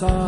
blind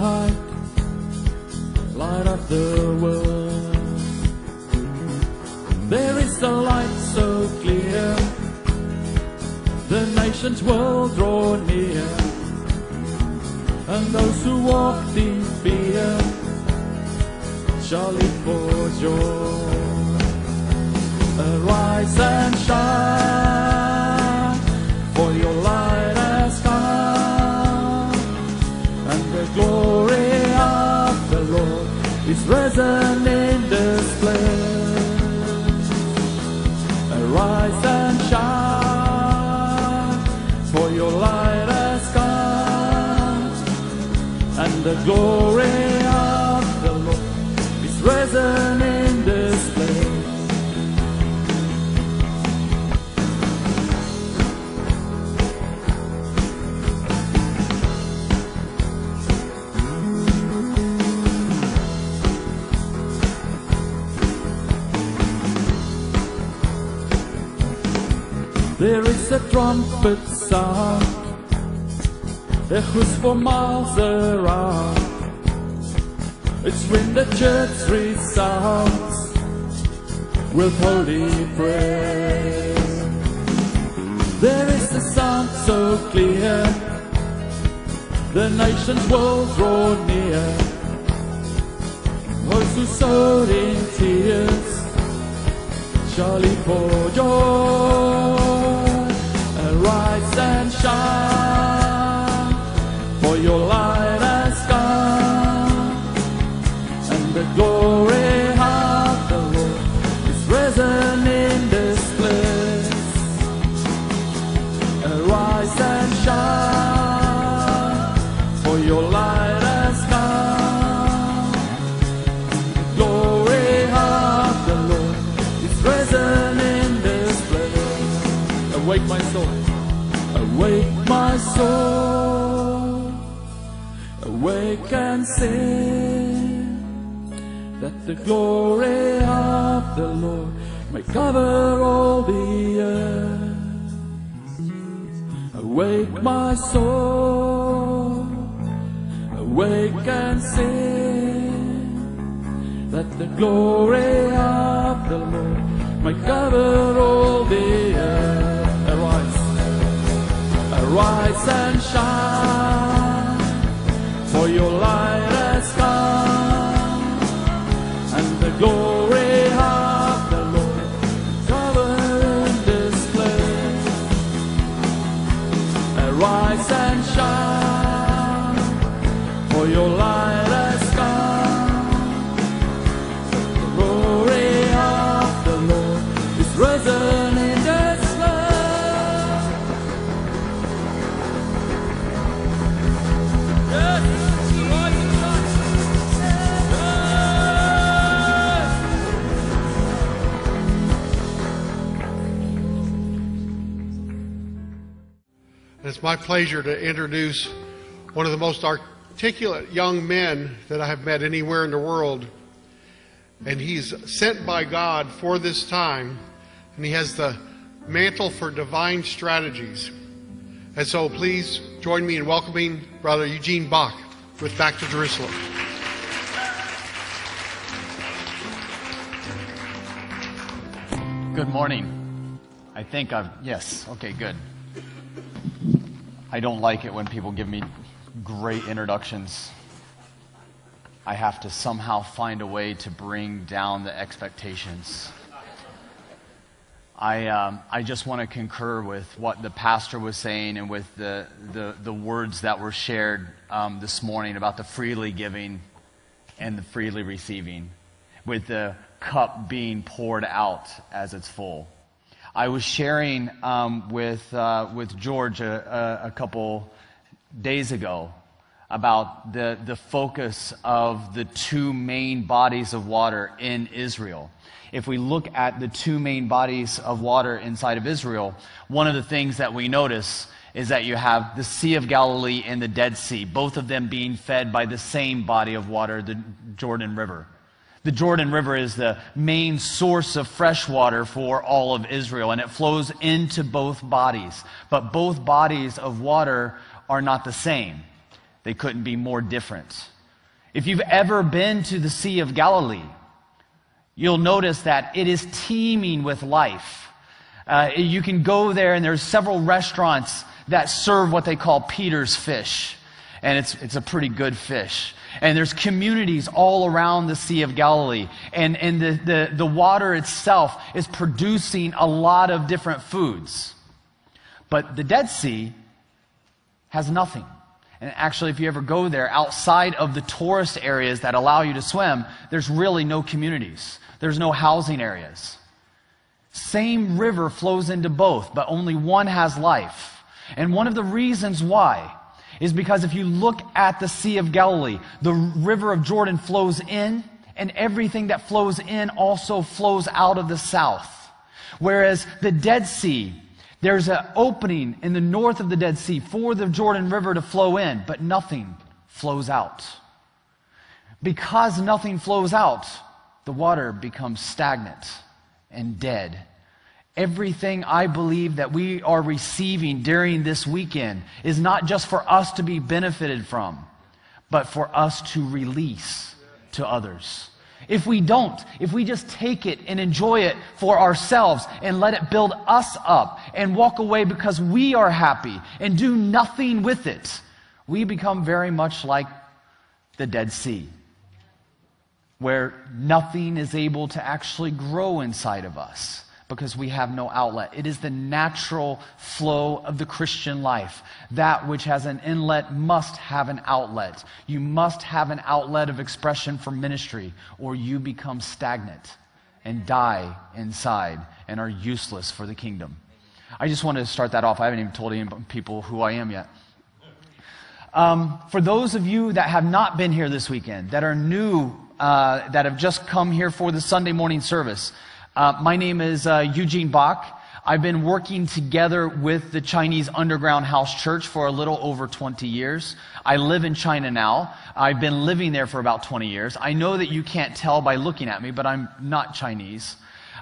awake my soul, awake and sing that the glory of the Lord may cover all the earth. Awake my soul, awake and sing that the glory of the Lord may cover all the earth. Arise and shine, for your light My pleasure to introduce one of the most articulate young men that I have met anywhere in the world. And he's sent by God for this time, and he has the mantle for divine strategies. And so please join me in welcoming Brother Eugene Bach with Back to Jerusalem. Good morning. I think I've, yes, okay, good. I don't like it when people give me great introductions. I have to somehow find a way to bring down the expectations. I, um, I just want to concur with what the pastor was saying and with the, the, the words that were shared um, this morning about the freely giving and the freely receiving, with the cup being poured out as it's full. I was sharing um, with, uh, with George a, a, couple days ago about the, the focus of the two main bodies of water in Israel. If we look at the two main bodies of water inside of Israel, one of the things that we notice is that you have the Sea of Galilee and the Dead Sea, both of them being fed by the same body of water, the Jordan River. The Jordan River is the main source of fresh water for all of Israel, and it flows into both bodies. But both bodies of water are not the same. They couldn't be more different. If you've ever been to the Sea of Galilee, you'll notice that it is teeming with life. Uh, you can go there, and there's several restaurants that serve what they call Peter's fish. And it's, it's a pretty good fish. And there's communities all around the Sea of Galilee. And, and the, the, the water itself is producing a lot of different foods. But the Dead Sea has nothing. And actually, if you ever go there, outside of the tourist areas that allow you to swim, there's really no communities. There's no housing areas. Same river flows into both, but only one has life. And one of the reasons why is because if you look at the Sea of Galilee, the river of Jordan flows in, and everything that flows in also flows out of the south. Whereas the Dead Sea, there's an opening in the north of the Dead Sea for the Jordan River to flow in, but nothing flows out. Because nothing flows out, the water becomes stagnant and dead Everything I believe that we are receiving during this weekend is not just for us to be benefited from, but for us to release to others. If we don't, if we just take it and enjoy it for ourselves and let it build us up and walk away because we are happy and do nothing with it, we become very much like the Dead Sea, where nothing is able to actually grow inside of us because we have no outlet. It is the natural flow of the Christian life. That which has an inlet must have an outlet. You must have an outlet of expression for ministry, or you become stagnant and die inside and are useless for the kingdom. I just wanted to start that off. I haven't even told any people who I am yet. Um, for those of you that have not been here this weekend, that are new, uh, that have just come here for the Sunday morning service, uh, my name is uh, Eugene Bach. I've been working together with the Chinese Underground House Church for a little over 20 years. I live in China now. I've been living there for about 20 years. I know that you can't tell by looking at me, but I'm not Chinese.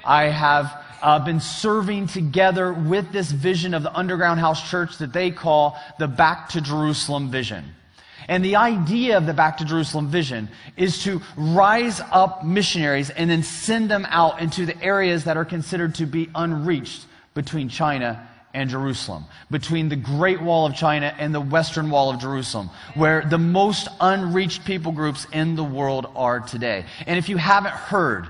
I have uh, been serving together with this vision of the Underground House Church that they call the Back to Jerusalem vision. And the idea of the Back to Jerusalem vision is to rise up missionaries and then send them out into the areas that are considered to be unreached between China and Jerusalem, between the Great Wall of China and the Western Wall of Jerusalem, where the most unreached people groups in the world are today. And if you haven't heard,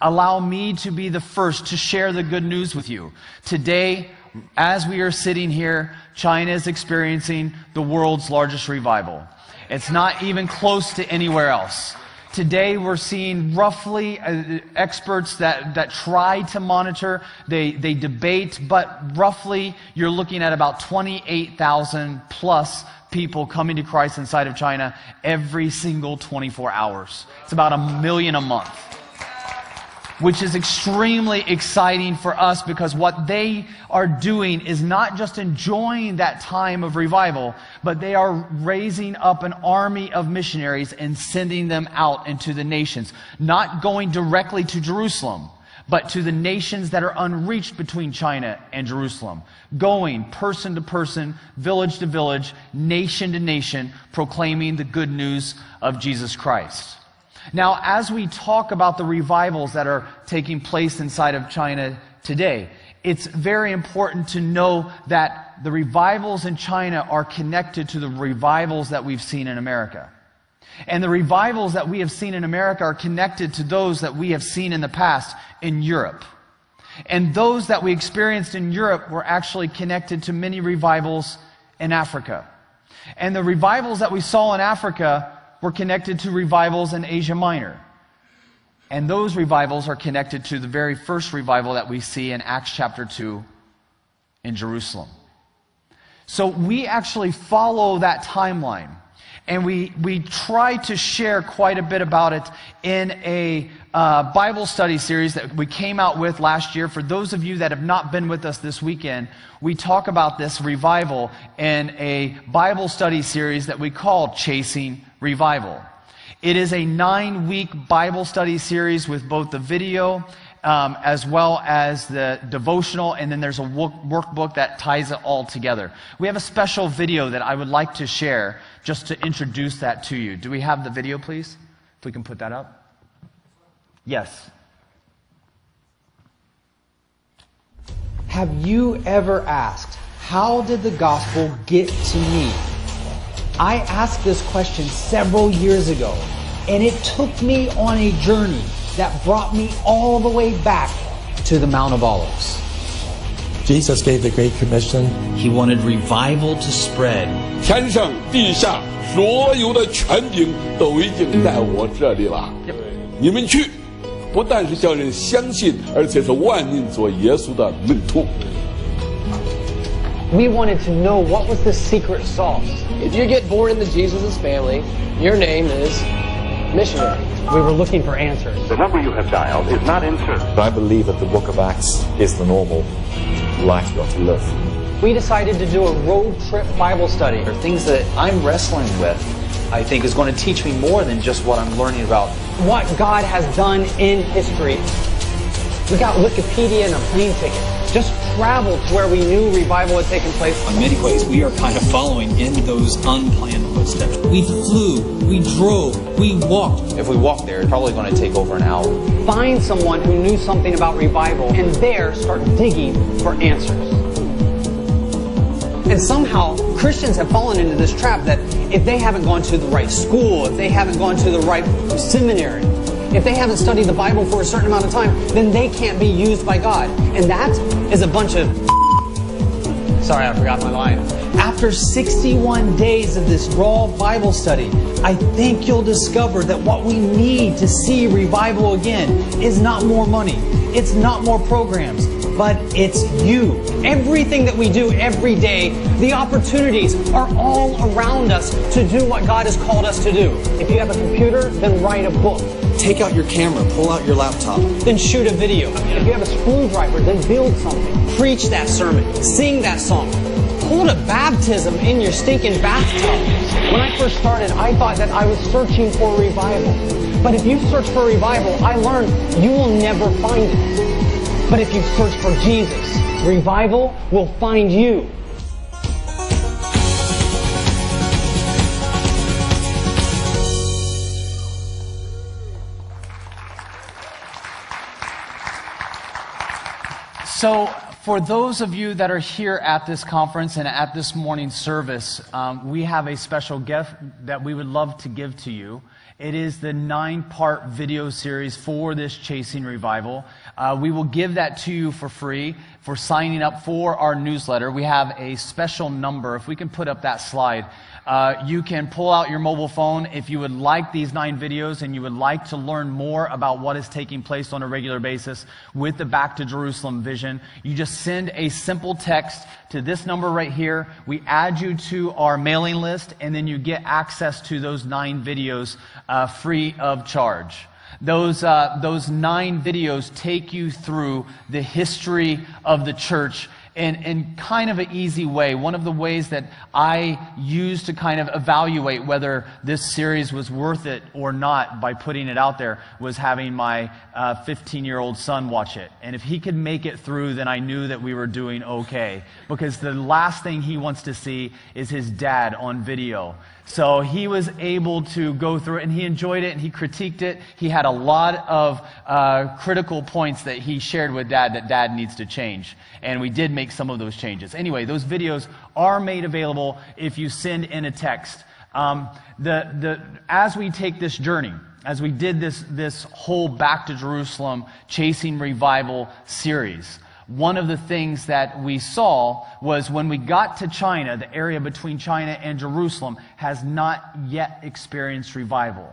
allow me to be the first to share the good news with you. Today, as we are sitting here, China is experiencing the world's largest revival. It's not even close to anywhere else. Today, we're seeing roughly uh, experts that, that try to monitor, they, they debate, but roughly you're looking at about 28,000 plus people coming to Christ inside of China every single 24 hours. It's about a million a month which is extremely exciting for us because what they are doing is not just enjoying that time of revival, but they are raising up an army of missionaries and sending them out into the nations. Not going directly to Jerusalem, but to the nations that are unreached between China and Jerusalem. Going person to person, village to village, nation to nation, proclaiming the good news of Jesus Christ. Now, as we talk about the revivals that are taking place inside of China today, it's very important to know that the revivals in China are connected to the revivals that we've seen in America. And the revivals that we have seen in America are connected to those that we have seen in the past in Europe. And those that we experienced in Europe were actually connected to many revivals in Africa. And the revivals that we saw in Africa were connected to revivals in Asia Minor. And those revivals are connected to the very first revival that we see in Acts chapter 2 in Jerusalem. So we actually follow that timeline. And we, we try to share quite a bit about it in a uh, Bible study series that we came out with last year. For those of you that have not been with us this weekend, we talk about this revival in a Bible study series that we call Chasing Revival. It is a nine week Bible study series with both the video um, as well as the devotional, and then there's a workbook that ties it all together. We have a special video that I would like to share just to introduce that to you. Do we have the video, please? If we can put that up. Yes. Have you ever asked, how did the gospel get to me? I asked this question several years ago, and it took me on a journey that brought me all the way back to the Mount of Olives. Jesus gave the Great Commission. He wanted revival to spread. 天上地下所有的权柄都已经在我这里了。你们去，不但是叫人相信，而且是万人做耶稣的门徒。 We wanted to know what was the secret sauce. If you get born into Jesus' family, your name is missionary. We were looking for answers. The number you have dialed is not in service. I believe that the book of Acts is the normal life you ought to live. We decided to do a road trip Bible study. There are things that I'm wrestling with, I think, is going to teach me more than just what I'm learning about. What God has done in history. We got Wikipedia and a plane ticket. Just traveled to where we knew revival had taken place. In many ways, we are kind of following in those unplanned footsteps. We flew, we drove, we walked. If we walk there, it's probably going to take over an hour. Find someone who knew something about revival and there start digging for answers. And somehow Christians have fallen into this trap that if they haven't gone to the right school, if they haven't gone to the right seminary, if they haven't studied the Bible for a certain amount of time, then they can't be used by God. And that is a bunch of. Sorry, I forgot my line. After 61 days of this raw Bible study, I think you'll discover that what we need to see revival again is not more money, it's not more programs, but it's you. Everything that we do every day, the opportunities are all around us to do what God has called us to do. If you have a computer, then write a book. Take out your camera, pull out your laptop. Then shoot a video. If you have a screwdriver, then build something. Preach that sermon. Sing that song. Hold a baptism in your stinking bathtub. When I first started, I thought that I was searching for revival. But if you search for revival, I learned you will never find it. But if you search for Jesus, revival will find you. So, for those of you that are here at this conference and at this morning's service, um, we have a special gift that we would love to give to you. It is the nine part video series for this Chasing Revival. Uh, we will give that to you for free for signing up for our newsletter. We have a special number. If we can put up that slide, uh, you can pull out your mobile phone if you would like these nine videos and you would like to learn more about what is taking place on a regular basis with the Back to Jerusalem vision. You just send a simple text to this number right here. We add you to our mailing list, and then you get access to those nine videos uh, free of charge. Those, uh, those nine videos take you through the history of the church in, in kind of an easy way. One of the ways that I use to kind of evaluate whether this series was worth it or not by putting it out there was having my 15 uh, year old son watch it. And if he could make it through, then I knew that we were doing okay. Because the last thing he wants to see is his dad on video. So he was able to go through it and he enjoyed it and he critiqued it. He had a lot of uh, critical points that he shared with dad that dad needs to change. And we did make some of those changes. Anyway, those videos are made available if you send in a text. Um, the, the, as we take this journey, as we did this, this whole Back to Jerusalem Chasing Revival series, one of the things that we saw was when we got to China, the area between China and Jerusalem has not yet experienced revival.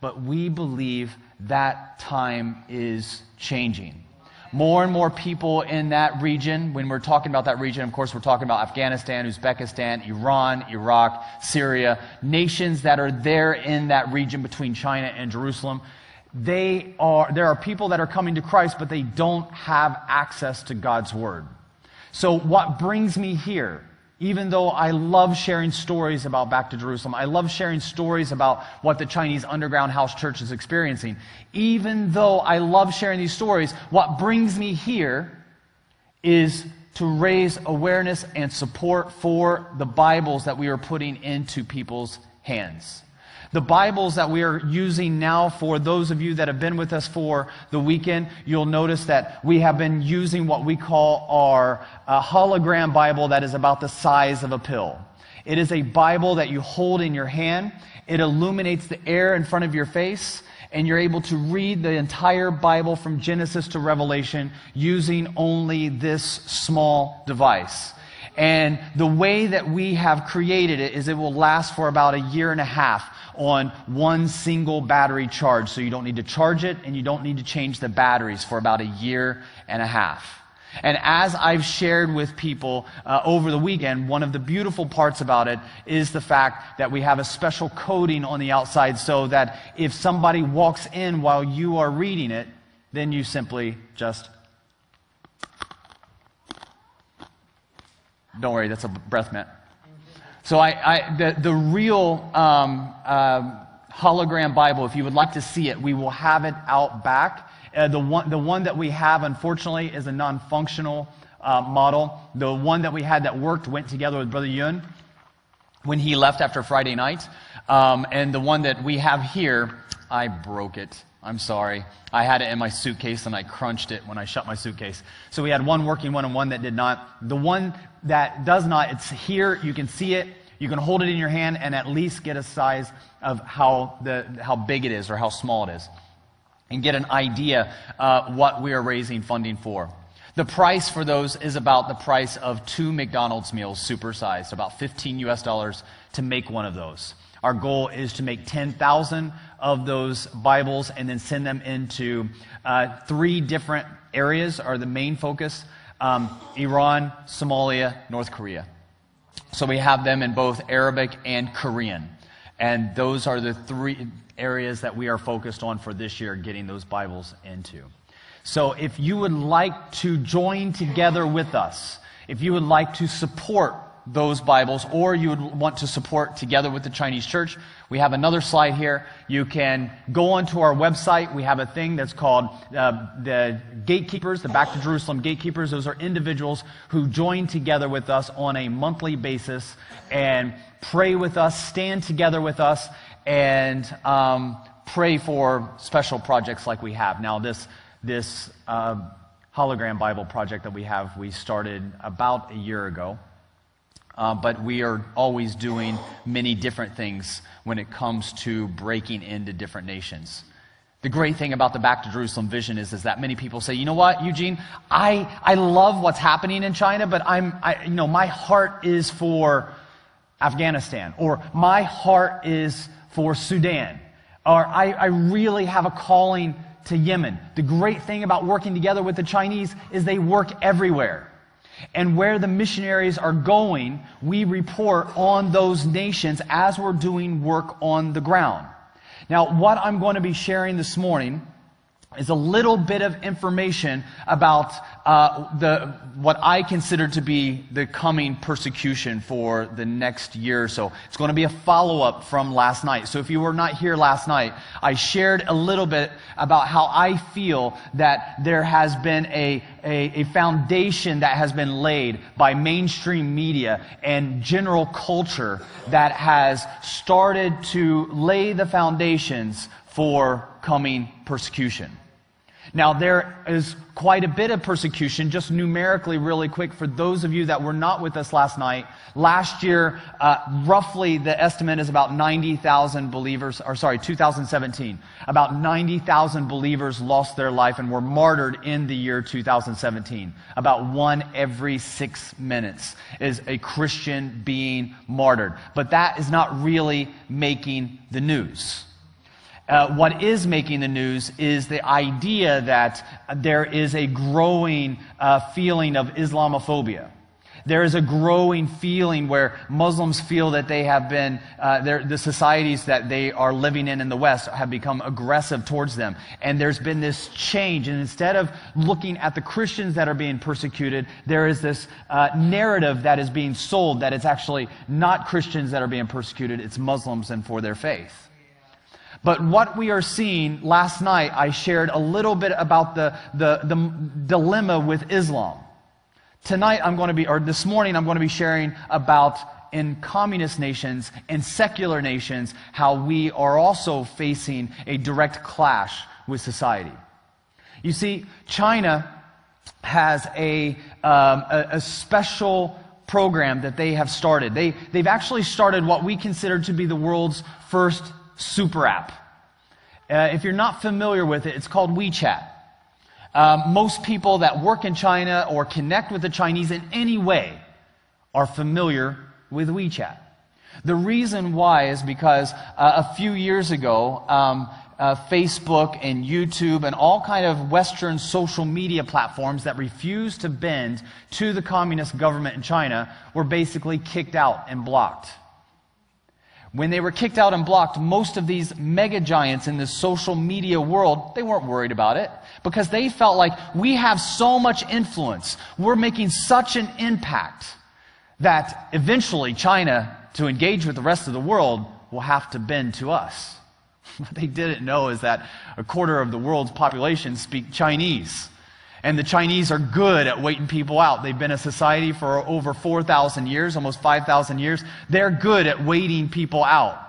But we believe that time is changing. More and more people in that region, when we're talking about that region, of course, we're talking about Afghanistan, Uzbekistan, Iran, Iraq, Syria, nations that are there in that region between China and Jerusalem they are, there are people that are coming to Christ, but they don't have access to God's Word. So, what brings me here even though I love sharing stories about Back to Jerusalem, I love sharing stories about what the Chinese underground house church is experiencing, even though I love sharing these stories, what brings me here is to raise awareness and support for the Bibles that we are putting into people's hands. The Bibles that we are using now for those of you that have been with us for the weekend, you'll notice that we have been using what we call our uh, hologram Bible that is about the size of a pill. It is a Bible that you hold in your hand. It illuminates the air in front of your face, and you're able to read the entire Bible from Genesis to Revelation using only this small device. And the way that we have created it is it will last for about a year and a half on one single battery charge. So you don't need to charge it and you don't need to change the batteries for about a year and a half. And as I've shared with people uh, over the weekend, one of the beautiful parts about it is the fact that we have a special coating on the outside so that if somebody walks in while you are reading it, then you simply just. Don't worry, that's a breath mint. So I, I, the, the real um, um, hologram Bible, if you would like to see it, we will have it out back. Uh, the, one, the one that we have, unfortunately, is a non functional uh, model. The one that we had that worked went together with Brother Yun when he left after Friday night. Um, and the one that we have here, I broke it. I'm sorry. I had it in my suitcase and I crunched it when I shut my suitcase. So we had one working one and one that did not. The one that does not, it's here. You can see it. You can hold it in your hand and at least get a size of how, the, how big it is or how small it is and get an idea uh, what we are raising funding for. The price for those is about the price of two McDonald's meals, supersized, about 15 US dollars to make one of those. Our goal is to make 10,000 of those Bibles and then send them into uh, three different areas, are the main focus um, Iran, Somalia, North Korea. So we have them in both Arabic and Korean. And those are the three areas that we are focused on for this year, getting those Bibles into. So if you would like to join together with us, if you would like to support those Bibles, or you would want to support together with the Chinese church, we have another slide here. You can go onto our website. We have a thing that's called uh, the gatekeepers, the Back to Jerusalem gatekeepers. Those are individuals who join together with us on a monthly basis and pray with us, stand together with us, and um, pray for special projects like we have. Now, this, this uh, hologram Bible project that we have, we started about a year ago. Uh, but we are always doing many different things when it comes to breaking into different nations. The great thing about the Back to Jerusalem vision is, is that many people say, you know what, Eugene, I, I love what's happening in China, but I'm, I, you know, my heart is for Afghanistan, or my heart is for Sudan, or I, I really have a calling to Yemen. The great thing about working together with the Chinese is they work everywhere. And where the missionaries are going, we report on those nations as we're doing work on the ground. Now, what I'm going to be sharing this morning is a little bit of information about uh, the, what I consider to be the coming persecution for the next year or so. It's going to be a follow up from last night. So if you were not here last night, I shared a little bit about how I feel that there has been a, a, a foundation that has been laid by mainstream media and general culture that has started to lay the foundations for coming persecution. Now, there is quite a bit of persecution, just numerically, really quick, for those of you that were not with us last night. Last year, uh, roughly the estimate is about 90,000 believers, or sorry, 2017. About 90,000 believers lost their life and were martyred in the year 2017. About one every six minutes is a Christian being martyred. But that is not really making the news. Uh, what is making the news is the idea that there is a growing uh, feeling of Islamophobia. There is a growing feeling where Muslims feel that they have been, uh, the societies that they are living in in the West have become aggressive towards them. And there's been this change. And instead of looking at the Christians that are being persecuted, there is this uh, narrative that is being sold that it's actually not Christians that are being persecuted, it's Muslims and for their faith. But what we are seeing, last night I shared a little bit about the, the, the dilemma with Islam. Tonight I'm going to be, or this morning I'm going to be sharing about in communist nations and secular nations how we are also facing a direct clash with society. You see, China has a, um, a, a special program that they have started. They, they've actually started what we consider to be the world's first super app. Uh, if you're not familiar with it, it's called WeChat. Um, most people that work in China or connect with the Chinese in any way are familiar with WeChat. The reason why is because uh, a few years ago, um, uh, Facebook and YouTube and all kind of Western social media platforms that refused to bend to the communist government in China were basically kicked out and blocked. When they were kicked out and blocked, most of these mega giants in the social media world, they weren't worried about it because they felt like we have so much influence. We're making such an impact that eventually China, to engage with the rest of the world, will have to bend to us. What they didn't know is that a quarter of the world's population speak Chinese. And the Chinese are good at waiting people out. They've been a society for over 4,000 years, almost 5,000 years. They're good at waiting people out.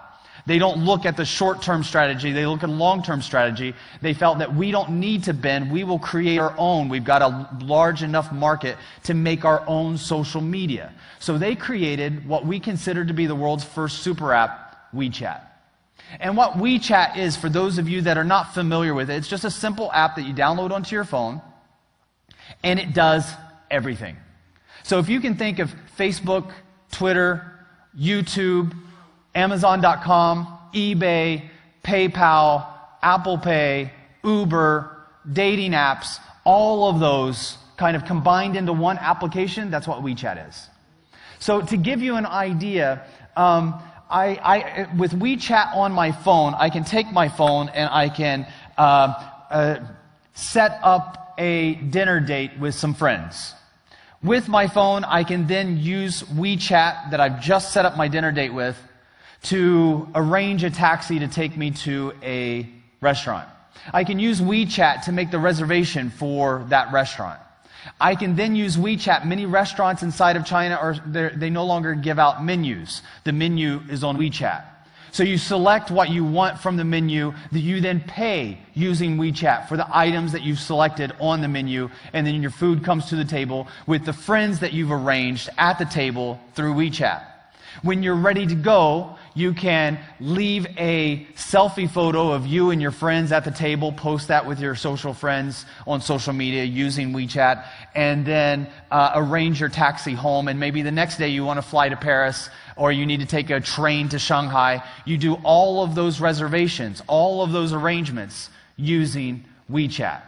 They don't look at the short term strategy, they look at long term strategy. They felt that we don't need to bend, we will create our own. We've got a large enough market to make our own social media. So they created what we consider to be the world's first super app, WeChat. And what WeChat is, for those of you that are not familiar with it, it's just a simple app that you download onto your phone and it does everything. So if you can think of Facebook, Twitter, YouTube, Amazon.com, eBay, PayPal, Apple Pay, Uber, dating apps, all of those kind of combined into one application, that's what WeChat is. So to give you an idea, um, I, I, with WeChat on my phone, I can take my phone and I can uh, uh, set up a dinner date with some friends. With my phone, I can then use WeChat that I've just set up my dinner date with to arrange a taxi to take me to a restaurant. I can use WeChat to make the reservation for that restaurant. I can then use WeChat. Many restaurants inside of China are they no longer give out menus. The menu is on WeChat. So you select what you want from the menu that you then pay using WeChat for the items that you've selected on the menu and then your food comes to the table with the friends that you've arranged at the table through WeChat. When you're ready to go, you can leave a selfie photo of you and your friends at the table, post that with your social friends on social media using WeChat, and then uh, arrange your taxi home. And maybe the next day you want to fly to Paris or you need to take a train to Shanghai. You do all of those reservations, all of those arrangements using WeChat.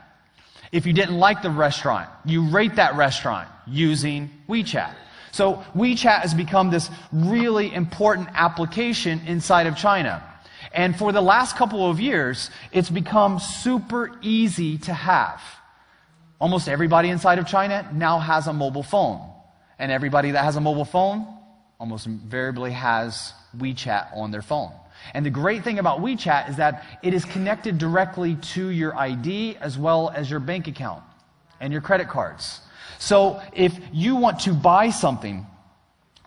If you didn't like the restaurant, you rate that restaurant using WeChat. So WeChat has become this really important application inside of China. And for the last couple of years, it's become super easy to have. Almost everybody inside of China now has a mobile phone. And everybody that has a mobile phone almost invariably has WeChat on their phone. And the great thing about WeChat is that it is connected directly to your ID as well as your bank account and your credit cards. So if you want to buy something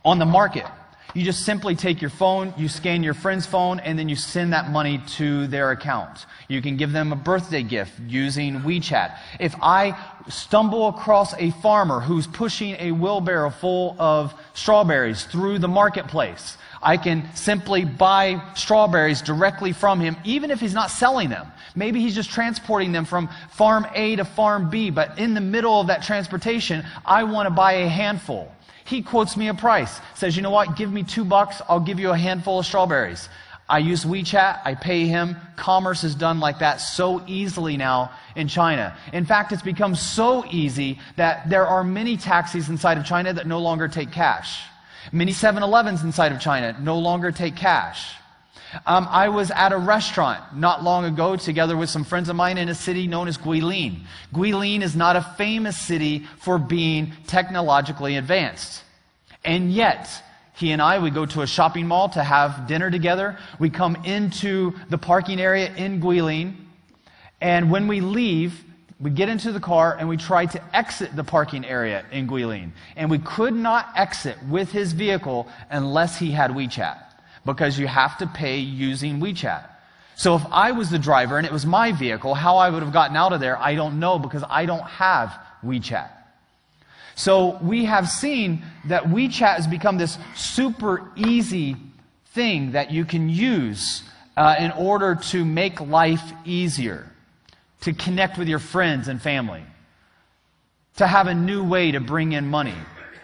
on the market, you just simply take your phone, you scan your friend's phone, and then you send that money to their account. You can give them a birthday gift using WeChat. If I stumble across a farmer who's pushing a wheelbarrow full of strawberries through the marketplace, I can simply buy strawberries directly from him, even if he's not selling them. Maybe he's just transporting them from farm A to farm B, but in the middle of that transportation, I want to buy a handful. He quotes me a price, says, you know what, give me two bucks, I'll give you a handful of strawberries. I use WeChat, I pay him. Commerce is done like that so easily now in China. In fact, it's become so easy that there are many taxis inside of China that no longer take cash. Many 7 Elevens inside of China no longer take cash. Um, I was at a restaurant not long ago together with some friends of mine in a city known as Guilin. Guilin is not a famous city for being technologically advanced. And yet, he and I, we go to a shopping mall to have dinner together. We come into the parking area in Guilin. And when we leave, we get into the car and we try to exit the parking area in Guilin. And we could not exit with his vehicle unless he had WeChat because you have to pay using WeChat. So if I was the driver and it was my vehicle, how I would have gotten out of there, I don't know because I don't have WeChat. So we have seen that WeChat has become this super easy thing that you can use uh, in order to make life easier, to connect with your friends and family, to have a new way to bring in money,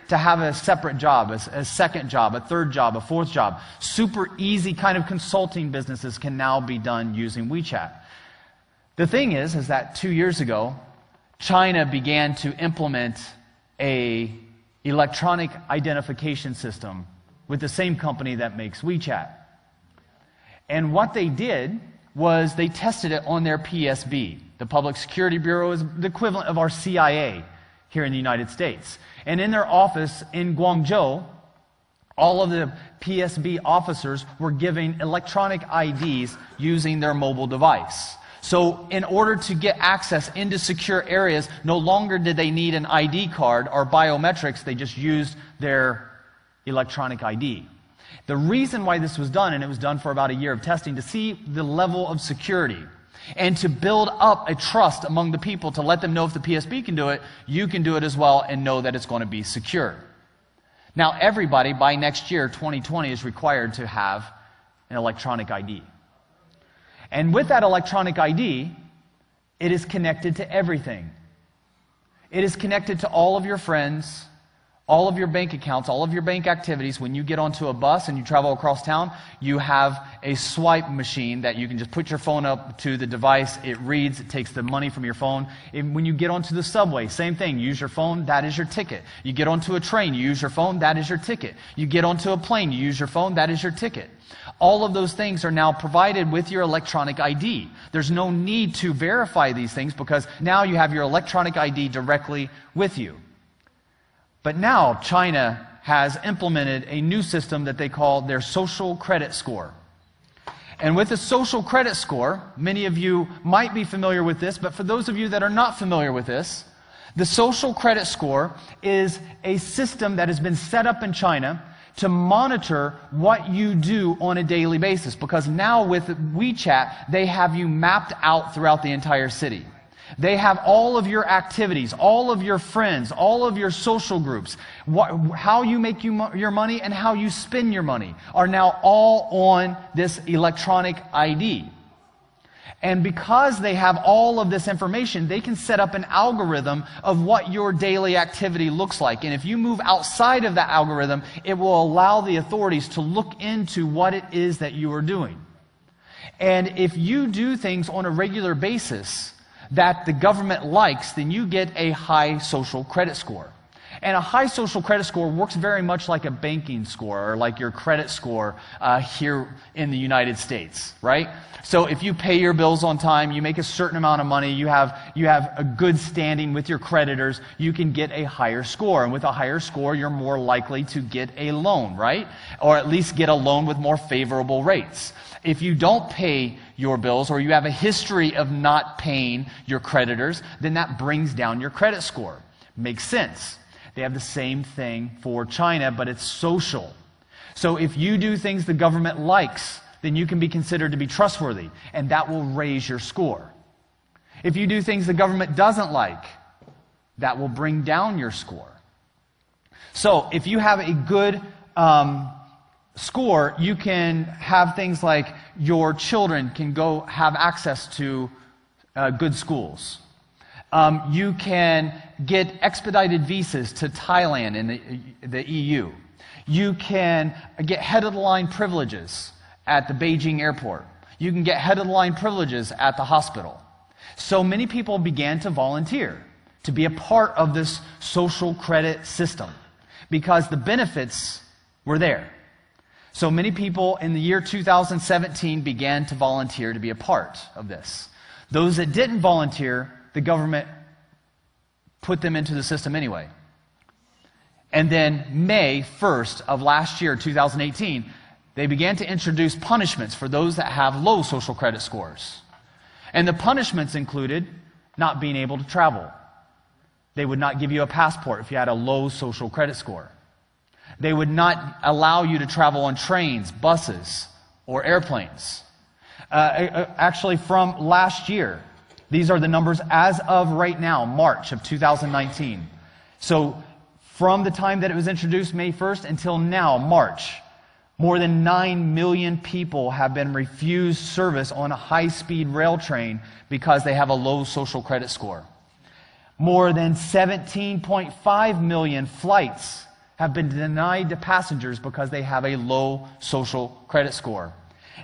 to have a separate job, a, a second job, a third job, a fourth job. Super easy kind of consulting businesses can now be done using WeChat. The thing is, is that two years ago, China began to implement a electronic identification system with the same company that makes WeChat. And what they did was they tested it on their PSB. The Public Security Bureau is the equivalent of our CIA here in the United States. And in their office in Guangzhou, all of the PSB officers were giving electronic IDs using their mobile device. So, in order to get access into secure areas, no longer did they need an ID card or biometrics, they just used their electronic ID. The reason why this was done, and it was done for about a year of testing, to see the level of security and to build up a trust among the people to let them know if the PSB can do it, you can do it as well and know that it's going to be secure. Now, everybody by next year, 2020, is required to have an electronic ID. And with that electronic ID, it is connected to everything. It is connected to all of your friends, all of your bank accounts, all of your bank activities. When you get onto a bus and you travel across town, you have a swipe machine that you can just put your phone up to the device. It reads, it takes the money from your phone. And when you get onto the subway, same thing. use your phone, that is your ticket. You get onto a train, you use your phone, that is your ticket. You get onto a plane, you use your phone, that is your ticket. All of those things are now provided with your electronic ID. There's no need to verify these things because now you have your electronic ID directly with you. But now China has implemented a new system that they call their social credit score. And with the social credit score, many of you might be familiar with this, but for those of you that are not familiar with this, the social credit score is a system that has been set up in China to monitor what you do on a daily basis. Because now with WeChat, they have you mapped out throughout the entire city. They have all of your activities, all of your friends, all of your social groups, what, how you make you, your money and how you spend your money are now all on this electronic ID. And because they have all of this information, they can set up an algorithm of what your daily activity looks like. And if you move outside of that algorithm, it will allow the authorities to look into what it is that you are doing. And if you do things on a regular basis, that the government likes, then you get a high social credit score. And a high social credit score works very much like a banking score or like your credit score uh, here in the United States, right? So if you pay your bills on time, you make a certain amount of money, you have, you have a good standing with your creditors, you can get a higher score. And with a higher score, you're more likely to get a loan, right? Or at least get a loan with more favorable rates. If you don't pay your bills or you have a history of not paying your creditors, then that brings down your credit score. Makes sense. They have the same thing for China, but it's social. So if you do things the government likes, then you can be considered to be trustworthy, and that will raise your score. If you do things the government doesn't like, that will bring down your score. So if you have a good um, score, you can have things like your children can go have access to uh, good schools. Um, you can get expedited visas to Thailand and the, the EU. You can get head of the line privileges at the Beijing airport. You can get head of the line privileges at the hospital. So many people began to volunteer to be a part of this social credit system because the benefits were there. So many people in the year 2017 began to volunteer to be a part of this. Those that didn't volunteer, the government put them into the system anyway. And then May 1st of last year, 2018, they began to introduce punishments for those that have low social credit scores. And the punishments included not being able to travel. They would not give you a passport if you had a low social credit score. They would not allow you to travel on trains, buses, or airplanes. Uh, actually, from last year, these are the numbers as of right now, March of 2019. So, from the time that it was introduced, May 1st, until now, March, more than 9 million people have been refused service on a high speed rail train because they have a low social credit score. More than 17.5 million flights have been denied to passengers because they have a low social credit score.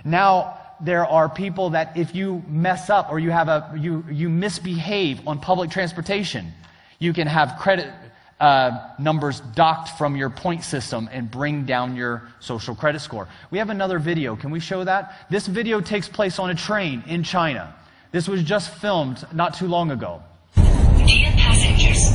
Now, there are people that if you mess up or you have a you you misbehave on public transportation, you can have credit uh, numbers docked from your point system and bring down your social credit score. We have another video. Can we show that? This video takes place on a train in China. This was just filmed not too long ago. Dear passengers,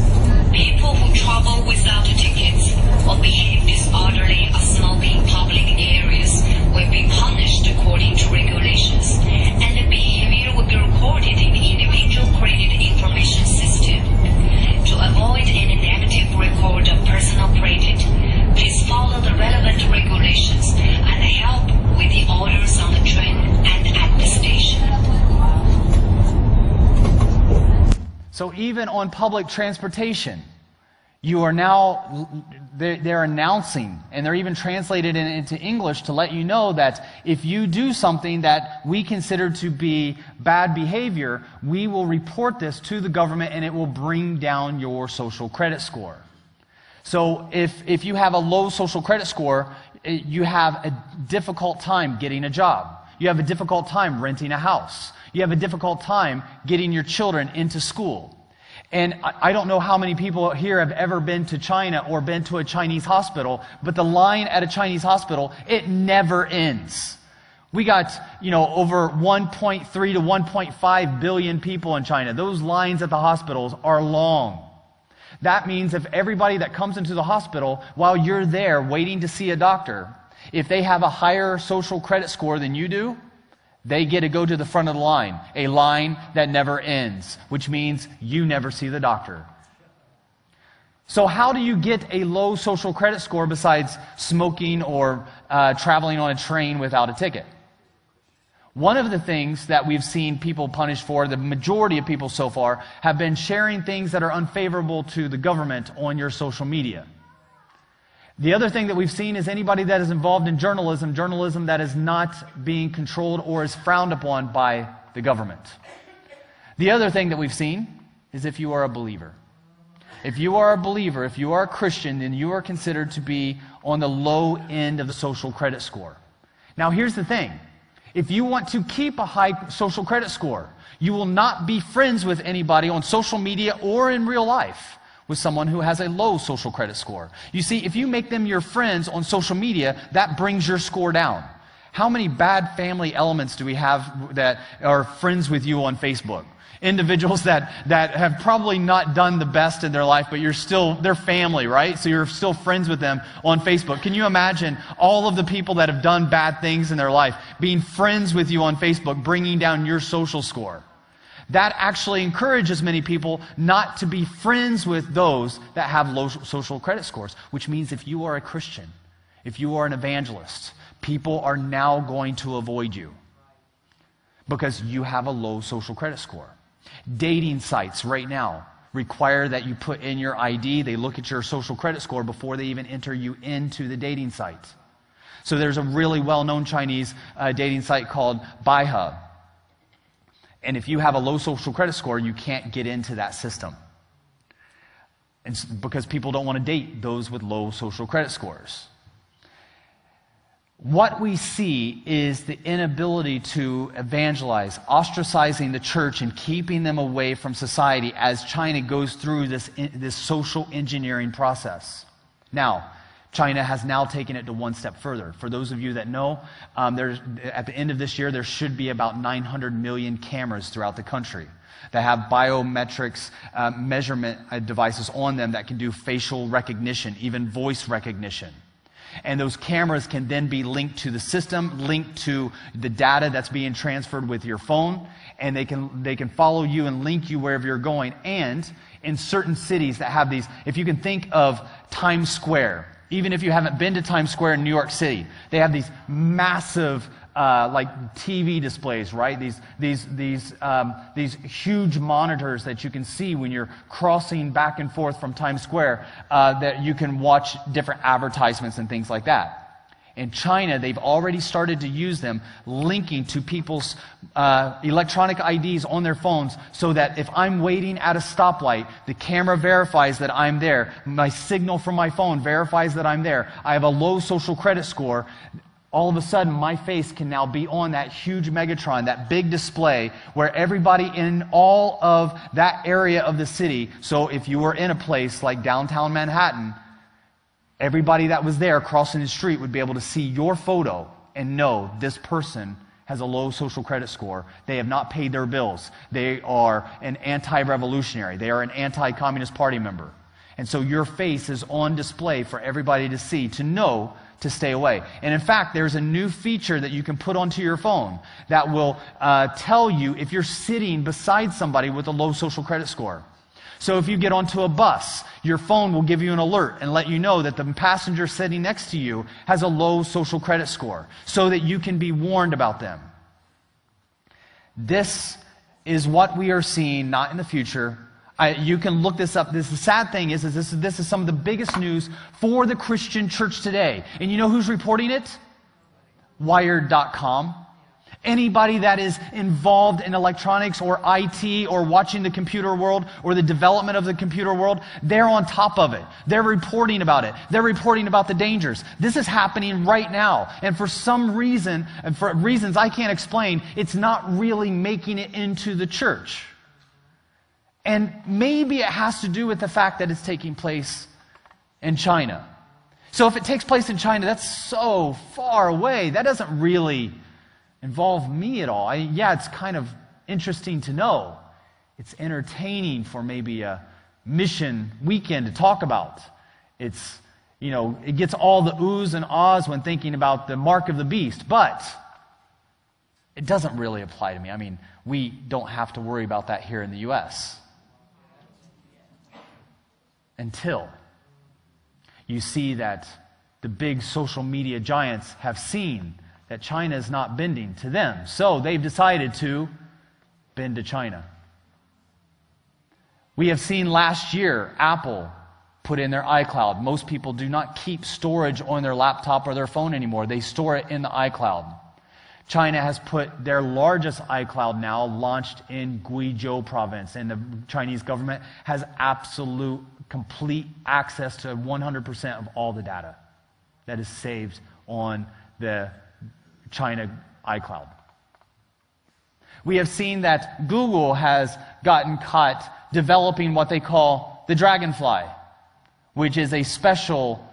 people who travel without tickets or behave disorderly or smoke in public areas will be punished according to regulations, and the behavior will be recorded in the individual credit information system. To avoid any negative record of personal credit, please follow the relevant regulations and help with the orders on the train and at the station. So even on public transportation, you are now, they're announcing, and they're even translated into English to let you know that if you do something that we consider to be bad behavior, we will report this to the government and it will bring down your social credit score. So if, if you have a low social credit score, eh, you have a difficult time getting a job. You have a difficult time renting a house. You have a difficult time getting your children into school. And I don't know how many people here have ever been to China or been to a Chinese hospital, but the line at a Chinese hospital, it never ends. We got, you know, over 1.3 to 1.5 billion people in China. Those lines at the hospitals are long. That means if everybody that comes into the hospital while you're there waiting to see a doctor, if they have a higher social credit score than you do, they get to go to the front of the line, a line that never ends, which means you never see the doctor. So, how do you get a low social credit score besides smoking or uh, traveling on a train without a ticket? One of the things that we've seen people punished for, the majority of people so far, have been sharing things that are unfavorable to the government on your social media. The other thing that we've seen is anybody that is involved in journalism, journalism that is not being controlled or is frowned upon by the government. The other thing that we've seen is if you are a believer. If you are a believer, if you are a Christian, then you are considered to be on the low end of the social credit score. Now, here's the thing if you want to keep a high social credit score, you will not be friends with anybody on social media or in real life with someone who has a low social credit score. You see, if you make them your friends on social media, that brings your score down. How many bad family elements do we have that are friends with you on Facebook? Individuals that, that have probably not done the best in their life, but you're still, they're family, right? So you're still friends with them on Facebook. Can you imagine all of the people that have done bad things in their life being friends with you on Facebook, bringing down your social score? That actually encourages many people not to be friends with those that have low social credit scores, which means if you are a Christian, if you are an evangelist, people are now going to avoid you because you have a low social credit score. Dating sites right now require that you put in your ID, they look at your social credit score before they even enter you into the dating site. So there's a really well known Chinese uh, dating site called Baihe and if you have a low social credit score, you can't get into that system. It's because people don't want to date those with low social credit scores. what we see is the inability to evangelize, ostracizing the church and keeping them away from society as China goes through this, this social engineering process. Now, China has now taken it to one step further. For those of you that know, um, there's, at the end of this year, there should be about 900 million cameras throughout the country that have biometrics uh, measurement uh, devices on them that can do facial recognition, even voice recognition. And those cameras can then be linked to the system, linked to the data that's being transferred with your phone, and they can, they can follow you and link you wherever you're going. And in certain cities that have these, if you can think of Times Square, even if you haven't been to Times Square in New York City, they have these massive uh, like TV displays, right? These, these, these, um, these huge monitors that you can see when you're crossing back and forth from Times Square uh, that you can watch different advertisements and things like that. In China, they've already started to use them, linking to people's uh, electronic IDs on their phones so that if I'm waiting at a stoplight, the camera verifies that I'm there. My signal from my phone verifies that I'm there. I have a low social credit score all of a sudden my face can now be on that huge Megatron, that big display where everybody in all of that area of the city, so if you were in a place like downtown Manhattan, everybody that was there crossing the street would be able to see your photo and know this person has a low social credit score. They have not paid their bills. They are an anti revolutionary. They are an anti communist party member. And so your face is on display for everybody to see, to know to stay away. And in fact, there's a new feature that you can put onto your phone that will uh, tell you if you're sitting beside somebody with a low social credit score. So if you get onto a bus, your phone will give you an alert and let you know that the passenger sitting next to you has a low social credit score so that you can be warned about them. This is what we are seeing, not in the future, I, you can look this up. This, the sad thing is, is this, this is some of the biggest news for the Christian church today. And you know who's reporting it? Wired.com. Anybody that is involved in electronics or IT or watching the computer world or the development of the computer world, they're on top of it. They're reporting about it. They're reporting about the dangers. This is happening right now. And for some reason, and for reasons I can't explain, it's not really making it into the church. And maybe it has to do with the fact that it's taking place in China. So if it takes place in China, that's so far away. That doesn't really involve me at all. I, yeah, it's kind of interesting to know. It's entertaining for maybe a mission weekend to talk about. It's, you know, it gets all the oohs and ahs when thinking about the mark of the beast, but it doesn't really apply to me. I mean, we don't have to worry about that here in the U.S until you see that the big social media giants have seen that China is not bending to them. So they've decided to bend to China. We have seen last year Apple put in their iCloud. Most people do not keep storage on their laptop or their phone anymore, they store it in the iCloud. China has put their largest iCloud now launched in Guizhou province, and the Chinese government has absolute, complete access to 100% of all the data that is saved on the China iCloud. We have seen that Google has gotten caught developing what they call the Dragonfly, which is a special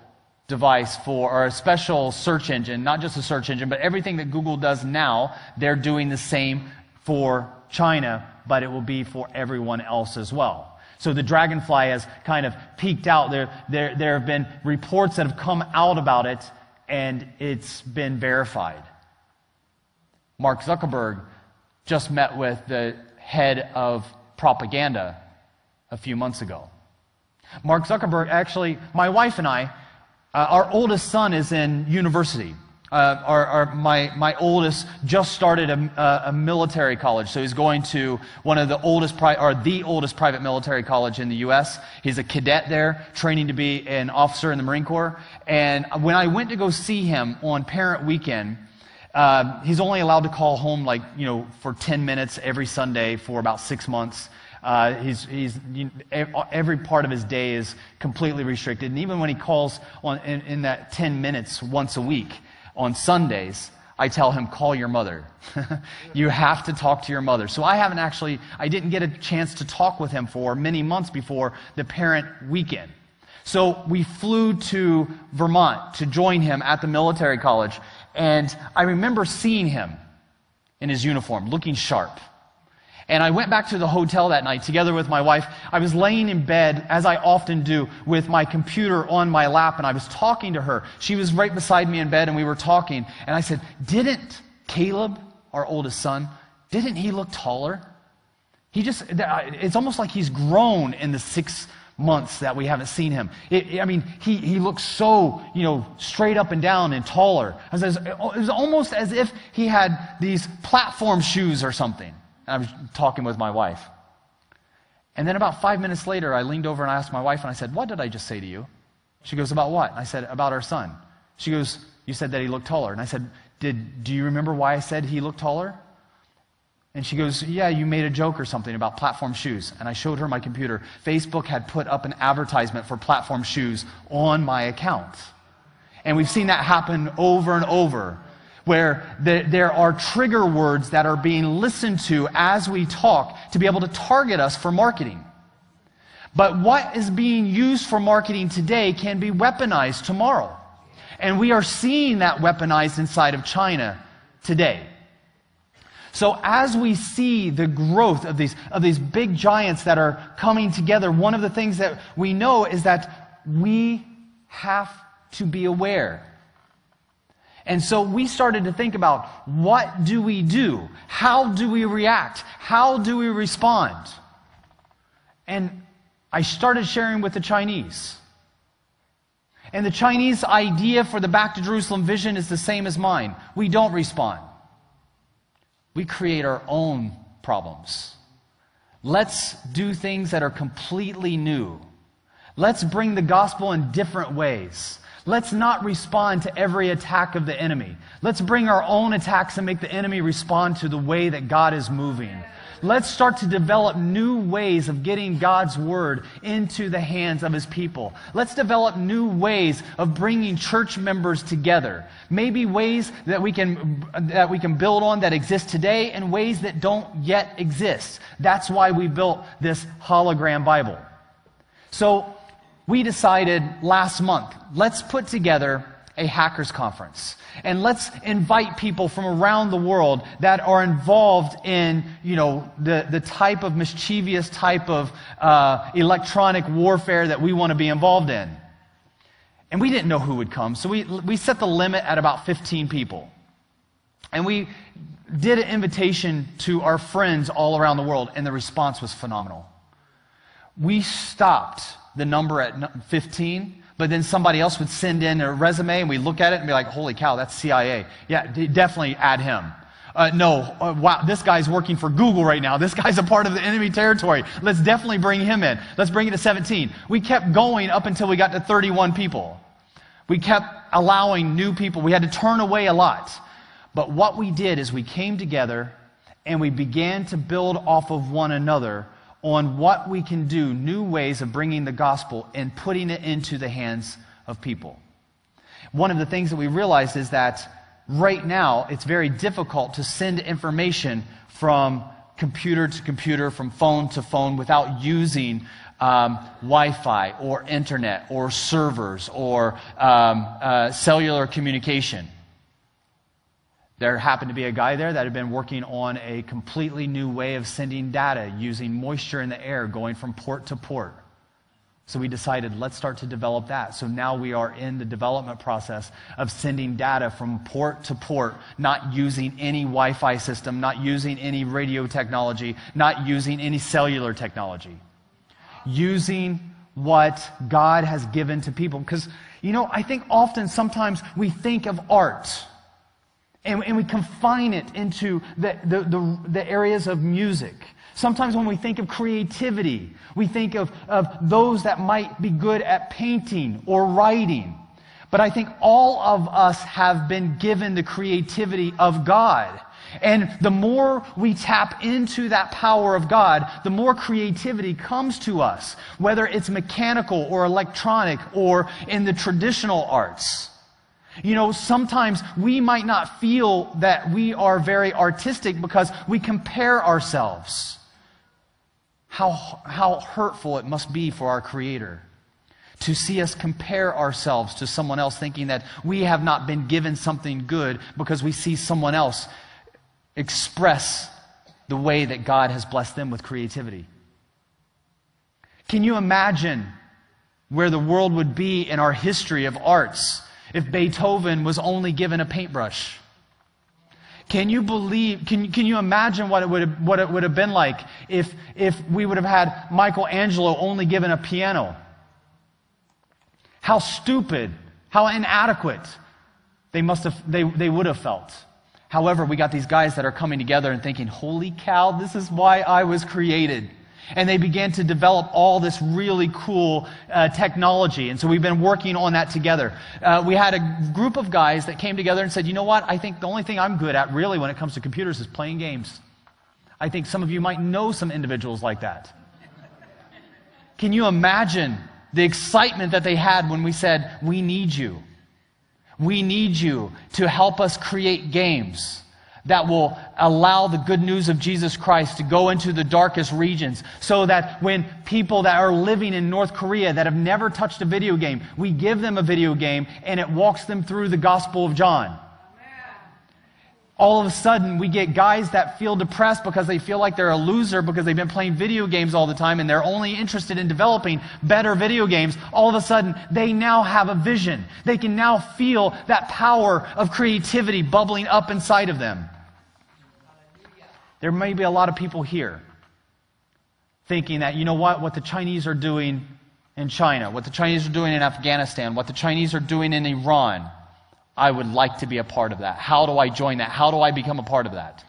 device for, or a special search engine, not just a search engine, but everything that Google does now, they're doing the same for China, but it will be for everyone else as well. So the dragonfly has kind of peaked out. There, there, there have been reports that have come out about it, and it's been verified. Mark Zuckerberg just met with the head of propaganda a few months ago. Mark Zuckerberg, actually, my wife and I, uh, our oldest son is in university. Uh, our, our, my, my oldest just started a, a, military college, so he's going to one of the oldest, pri- or the oldest private military college in the U.S. He's a cadet there, training to be an officer in the Marine Corps. And when I went to go see him on Parent Weekend, uh, he's only allowed to call home like you know for 10 minutes every Sunday for about six months. Uh, he's, he's, you every part of his day is completely restricted. And even when he calls on, in, in that 10 minutes once a week on Sundays, I tell him, call your mother. you have to talk to your mother. So I haven't actually, I didn't get a chance to talk with him for many months before the parent weekend. So we flew to Vermont to join him at the military college. And I remember seeing him in his uniform, looking sharp. And I went back to the hotel that night together with my wife. I was laying in bed, as I often do, with my computer on my lap, and I was talking to her. She was right beside me in bed, and we were talking. And I said, Didn't Caleb, our oldest son, didn't he look taller? He just, it's almost like he's grown in the six months that we haven't seen him. It, I mean, he, he looks so, you know, straight up and down and taller. It was almost as if he had these platform shoes or something. And I was talking with my wife. And then about five minutes later, I leaned over and I asked my wife, and I said, What did I just say to you? She goes, About what? And I said, About our son. She goes, You said that he looked taller. And I said, Did, Do you remember why I said he looked taller? And she goes, Yeah, you made a joke or something about platform shoes. And I showed her my computer. Facebook had put up an advertisement for platform shoes on my account. And we've seen that happen over and over where there are trigger words that are being listened to as we talk to be able to target us for marketing. But what is being used for marketing today can be weaponized tomorrow. And we are seeing that weaponized inside of China today. So as we see the growth of these, of these big giants that are coming together, one of the things that we know is that we have to be aware. And so we started to think about what do we do? How do we react? How do we respond? And I started sharing with the Chinese. And the Chinese idea for the Back to Jerusalem vision is the same as mine. We don't respond. We create our own problems. Let's do things that are completely new. Let's bring the gospel in different ways. Let's not respond to every attack of the enemy. Let's bring our own attacks and make the enemy respond to the way that God is moving. Let's start to develop new ways of getting God's word into the hands of his people. Let's develop new ways of bringing church members together. Maybe ways that we can, that we can build on that exist today and ways that don't yet exist. That's why we built this hologram Bible. So we decided last month, let's put together a hackers conference and let's invite people from around the world that are involved in you know the, the type of mischievous type of uh, electronic warfare that we want to be involved in. And we didn't know who would come so we, we set the limit at about 15 people. And we did an invitation to our friends all around the world and the response was phenomenal. We stopped the number at 15, but then somebody else would send in a resume and we'd look at it and be like, holy cow, that's CIA. Yeah, definitely add him. Uh, no, uh, wow, this guy's working for Google right now. This guy's a part of the enemy territory. Let's definitely bring him in. Let's bring it to 17. We kept going up until we got to 31 people. We kept allowing new people. We had to turn away a lot. But what we did is we came together and we began to build off of one another on what we can do, new ways of bringing the gospel and putting it into the hands of people. One of the things that we realized is that right now it's very difficult to send information from computer to computer, from phone to phone without using um, Wi Fi or internet or servers or um, uh, cellular communication. There happened to be a guy there that had been working on a completely new way of sending data using moisture in the air going from port to port. So we decided, let's start to develop that. So now we are in the development process of sending data from port to port, not using any Wi Fi system, not using any radio technology, not using any cellular technology. Using what God has given to people. Because, you know, I think often sometimes we think of art and, and we confine it into the, the, the, the, areas of music. Sometimes when we think of creativity, we think of, of those that might be good at painting or writing. But I think all of us have been given the creativity of God. And the more we tap into that power of God, the more creativity comes to us, whether it's mechanical or electronic or in the traditional arts. You know, sometimes we might not feel that we are very artistic because we compare ourselves. How, how hurtful it must be for our Creator to see us compare ourselves to someone else, thinking that we have not been given something good because we see someone else express the way that God has blessed them with creativity. Can you imagine where the world would be in our history of arts if Beethoven was only given a paintbrush? Can you believe, can, can you imagine what it, would have, what it would have been like if, if we would have had Michelangelo only given a piano? How stupid, how inadequate they must have, they, they would have felt. However, we got these guys that are coming together and thinking, holy cow, this is why I was created. And they began to develop all this really cool uh, technology. And so we've been working on that together. Uh, we had a group of guys that came together and said, you know what? I think the only thing I'm good at really when it comes to computers is playing games. I think some of you might know some individuals like that. Can you imagine the excitement that they had when we said, We need you. We need you to help us create games that will allow the good news of Jesus Christ to go into the darkest regions so that when people that are living in North Korea that have never touched a video game, we give them a video game and it walks them through the Gospel of John all of a sudden we get guys that feel depressed because they feel like they're a loser because they've been playing video games all the time and they're only interested in developing better video games. All of a sudden they now have a vision. They can now feel that power of creativity bubbling up inside of them. There may be a lot of people here thinking that, you know what, what the Chinese are doing in China, what the Chinese are doing in Afghanistan, what the Chinese are doing in Iran, I would like to be a part of that. How do I join that? How do I become a part of that?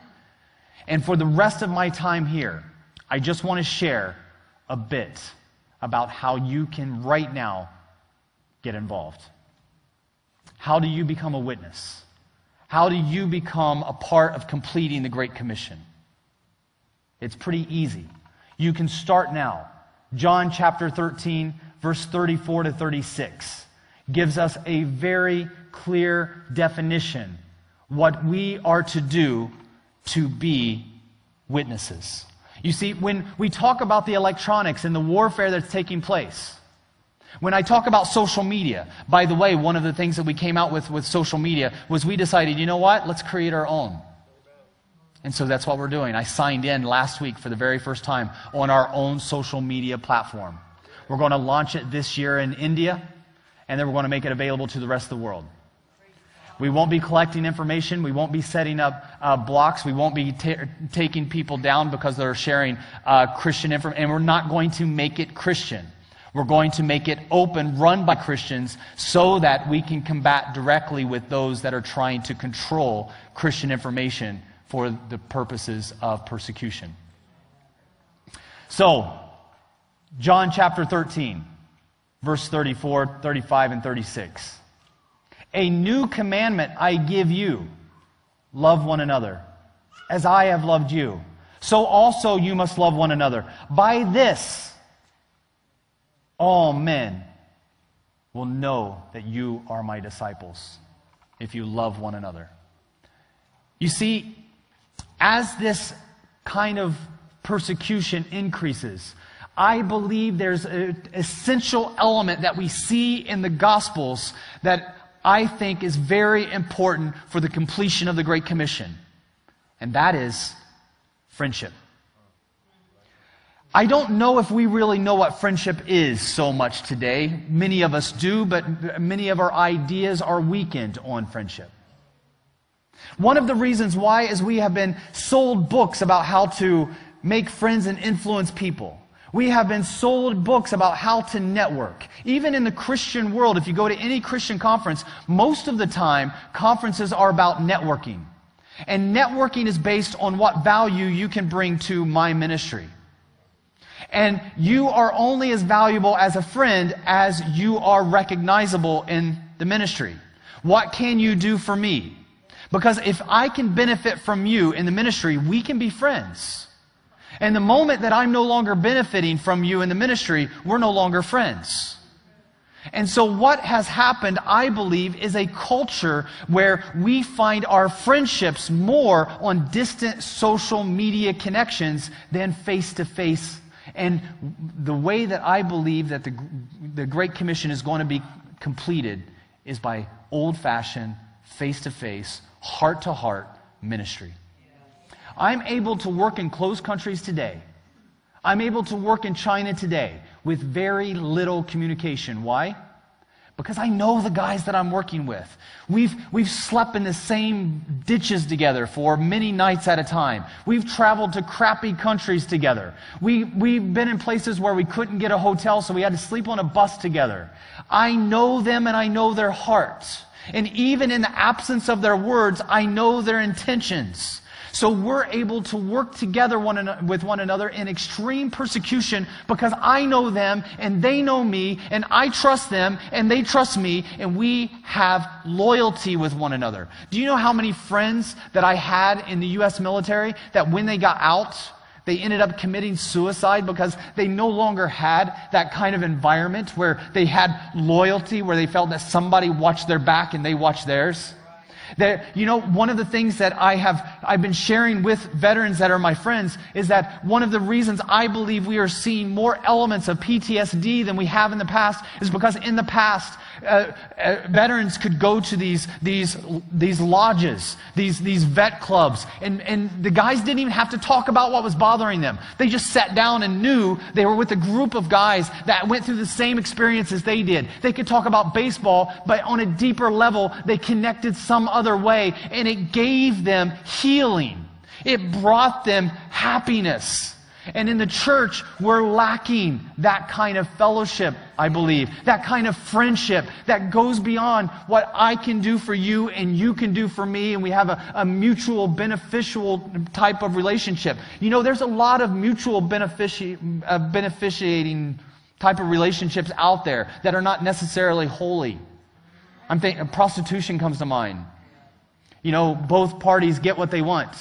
And for the rest of my time here, I just want to share a bit about how you can right now get involved. How do you become a witness? How do you become a part of completing the Great Commission? It's pretty easy. You can start now. John chapter 13, verse 34 to 36 gives us a very clear definition what we are to do to be witnesses. You see, when we talk about the electronics and the warfare that's taking place, when I talk about social media, by the way, one of the things that we came out with with social media was we decided, you know what? Let's create our own. And so that's what we're doing. I signed in last week for the very first time on our own social media platform. We're going to launch it this year in India, and then we're going to make it available to the rest of the world. We won't be collecting information. We won't be setting up uh, blocks. We won't be ta- taking people down because they're sharing uh, Christian information. And we're not going to make it Christian. We're going to make it open, run by Christians, so that we can combat directly with those that are trying to control Christian information for the purposes of persecution. So, John chapter 13, verse 34, 35, and 36. A new commandment I give you love one another, as I have loved you. So also you must love one another. By this, all men will know that you are my disciples if you love one another. You see, as this kind of persecution increases, I believe there's an essential element that we see in the Gospels that I think is very important for the completion of the Great Commission, and that is friendship. I don't know if we really know what friendship is so much today. Many of us do, but many of our ideas are weakened on friendship. One of the reasons why is we have been sold books about how to make friends and influence people. We have been sold books about how to network. Even in the Christian world, if you go to any Christian conference, most of the time, conferences are about networking. And networking is based on what value you can bring to my ministry. And you are only as valuable as a friend as you are recognizable in the ministry. What can you do for me? Because if I can benefit from you in the ministry, we can be friends. And the moment that I'm no longer benefiting from you in the ministry, we're no longer friends. And so, what has happened, I believe, is a culture where we find our friendships more on distant social media connections than face to face. And the way that I believe that the, the Great Commission is going to be completed is by old fashioned, face to face, heart to heart ministry. I'm able to work in closed countries today. I'm able to work in China today with very little communication. Why? Because I know the guys that I'm working with. We've, we've slept in the same ditches together for many nights at a time. We've traveled to crappy countries together. We, we've been in places where we couldn't get a hotel, so we had to sleep on a bus together. I know them and I know their hearts. And even in the absence of their words, I know their intentions. So we're able to work together one with one another in extreme persecution because I know them and they know me and I trust them and they trust me and we have loyalty with one another. Do you know how many friends that I had in the U.S. military that when they got out, they ended up committing suicide because they no longer had that kind of environment where they had loyalty, where they felt that somebody watched their back and they watched theirs? That, you know, one of the things that I have, I've been sharing with veterans that are my friends is that one of the reasons I believe we are seeing more elements of PTSD than we have in the past is because in the past, uh, uh, veterans could go to these, these, these lodges, these, these vet clubs, and, and the guys didn't even have to talk about what was bothering them. They just sat down and knew they were with a group of guys that went through the same experiences they did. They could talk about baseball, but on a deeper level, they connected some other way, and it gave them healing. It brought them happiness. And in the church, we're lacking that kind of fellowship, I believe, that kind of friendship that goes beyond what I can do for you and you can do for me, and we have a, a mutual beneficial type of relationship. You know, there's a lot of mutual benefici- uh, beneficiating type of relationships out there that are not necessarily holy. I'm thinking prostitution comes to mind. You know, both parties get what they want,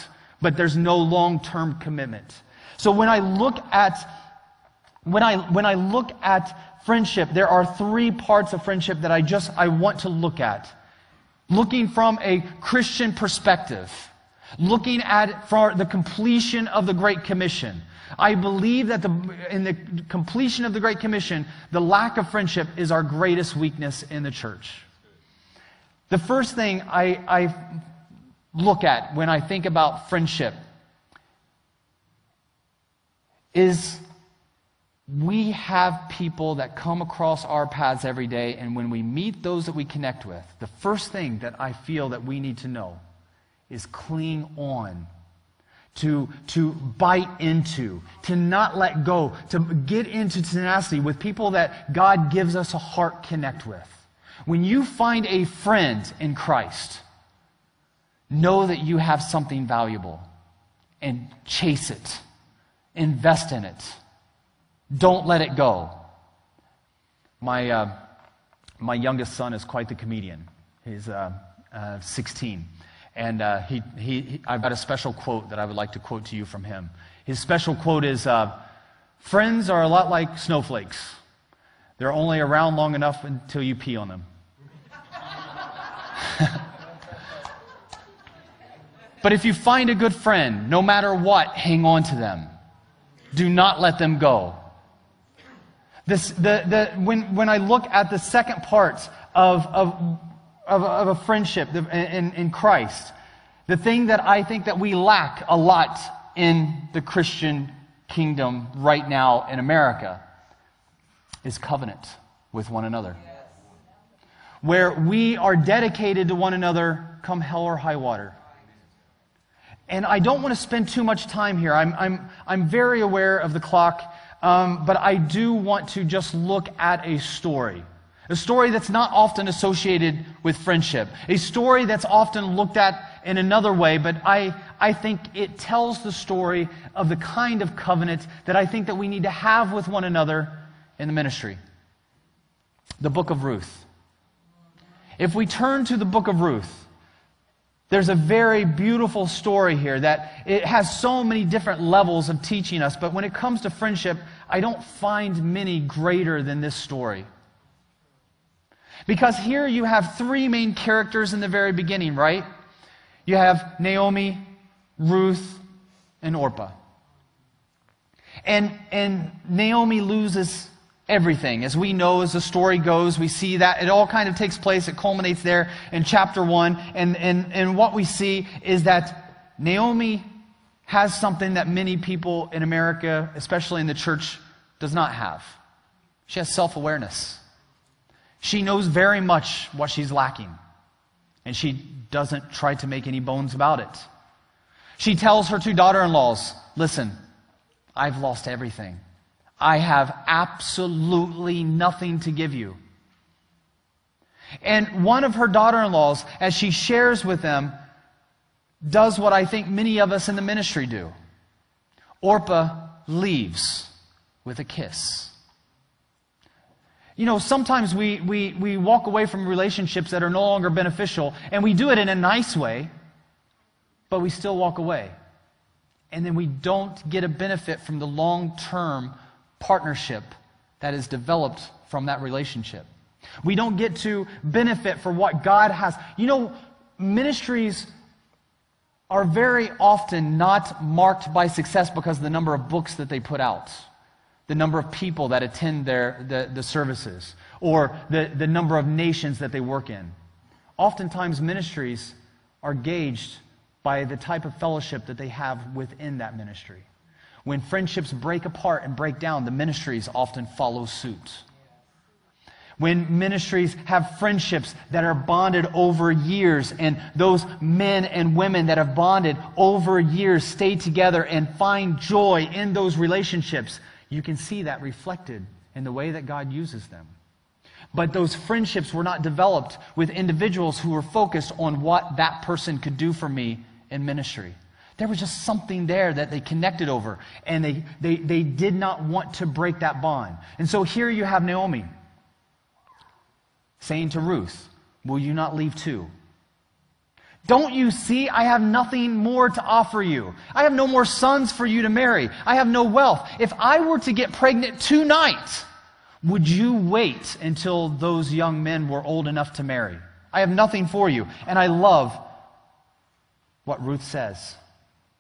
but there's no long term commitment. So when I look at when I when I look at friendship, there are three parts of friendship that I just I want to look at. Looking from a Christian perspective, looking at for the completion of the Great Commission. I believe that the, in the completion of the Great Commission, the lack of friendship is our greatest weakness in the church. The first thing I, I look at when I think about friendship is we have people that come across our paths every day, and when we meet those that we connect with, the first thing that I feel that we need to know is cling on, to, to bite into, to not let go, to get into tenacity with people that God gives us a heart connect with. When you find a friend in Christ, know that you have something valuable and chase it invest in it. Don't let it go. My, uh, my youngest son is quite the comedian. He's uh, uh, 16. And uh, he, he, he, I've got a special quote that I would like to quote to you from him. His special quote is uh, Friends are a lot like snowflakes, they're only around long enough until you pee on them. but if you find a good friend, no matter what, hang on to them. Do not let them go. This, the, the, when, when I look at the second part of, of, of, of a friendship in, in Christ, the thing that I think that we lack a lot in the Christian kingdom right now in America is covenant with one another. Where we are dedicated to one another come hell or high water. And I don't want to spend too much time here. I'm, I'm, I'm very aware of the clock, um, but I do want to just look at a story. A story that's not often associated with friendship. A story that's often looked at in another way, but I, I think it tells the story of the kind of covenant that I think that we need to have with one another in the ministry. The book of Ruth. If we turn to the book of Ruth, there's a very beautiful story here that it has so many different levels of teaching us, but when it comes to friendship, I don't find many greater than this story. Because here you have three main characters in the very beginning, right? You have Naomi, Ruth, and Orpah. And, and Naomi loses everything. As we know, as the story goes, we see that it all kind of takes place. It culminates there in chapter one. And, and, and what we see is that Naomi has something that many people in America, especially in the church, does not have. She has self awareness. She knows very much what she's lacking, and she doesn't try to make any bones about it. She tells her two daughter in laws, Listen, I've lost everything. I have absolutely nothing to give you. And one of her daughter in laws, as she shares with them, does what I think many of us in the ministry do. Orpah leaves with a kiss. You know, sometimes we, we, we walk away from relationships that are no longer beneficial, and we do it in a nice way, but we still walk away. And then we don't get a benefit from the long term partnership that is developed from that relationship. We don't get to benefit for what God has. You know, ministries are very often not marked by success because of the number of books that they put out, the number of people that attend their, the, the services, or the, the number of nations that they work in. Oftentimes, ministries are gauged by the type of fellowship that they have within that ministry. When friendships break apart and break down, the ministries often follow suit. When ministries have friendships that are bonded over years, and those men and women that have bonded over years stay together and find joy in those relationships, you can see that reflected in the way that God uses them. But those friendships were not developed with individuals who were focused on what that person could do for me in ministry. There was just something there that they connected over, and they, they, they did not want to break that bond. And so here you have Naomi saying to Ruth, Will you not leave too? Don't you see I have nothing more to offer you? I have no more sons for you to marry. I have no wealth. If I were to get pregnant tonight, would you wait until those young men were old enough to marry? I have nothing for you. And I love what Ruth says.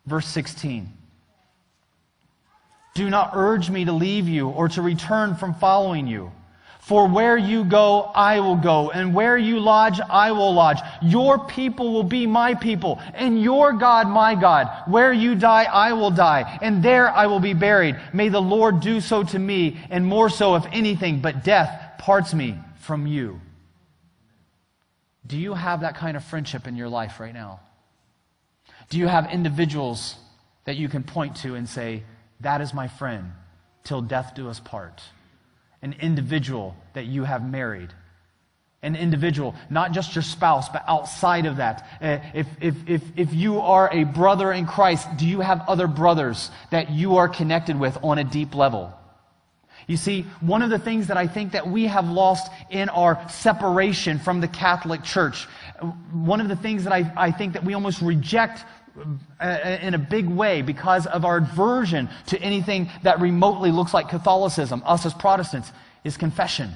Verse 16. Do not urge me to leave you or to return from following you. For where you go, I will go, and where you lodge, I will lodge. Your people will be my people, and your God my God. Where you die, I will die, and there I will be buried. May the Lord do so to me, and more so if anything, but death parts me from you. Do you have that kind of friendship in your life right now? Do you have individuals that you can point to and say, That is my friend, till death do us part? An individual that you have married. An individual, not just your spouse, but outside of that. Uh, if, if, if, if you are a brother in Christ, do you have other brothers that you are connected with on a deep level? You see, one of the things that I think that we have lost in our separation from the Catholic Church, one of the things that I, I think that we almost reject Uh, in a big way because of our aversion to anything that remotely looks like Catholicism, us as Protestants, is confession.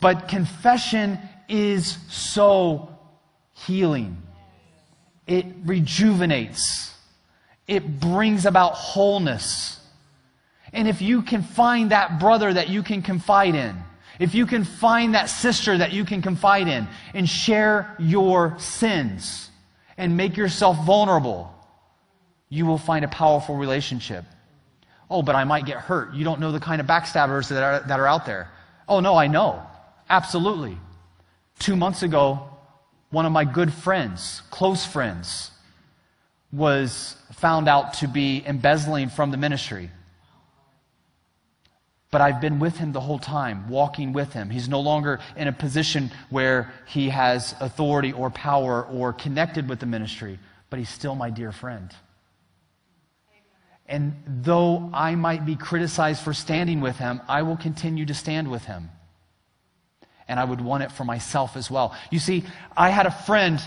But confession is so healing. It rejuvenates. It brings about wholeness. And if you can find that brother that you can confide in, if you can find that sister that you can confide in and share your sins, and make yourself vulnerable, you will find a powerful relationship. Oh, but I might get hurt. You don't know the kind of backstabbers that are, that are out there. Oh, no, I know. Absolutely. Two months ago, one of my good friends, close friends, was found out to be embezzling from the ministry. But I've been with him the whole time, walking with him. He's no longer in a position where he has authority or power or connected with the ministry, but he's still my dear friend. And though I might be criticized for standing with him, I will continue to stand with him. And I would want it for myself as well. You see, I had a friend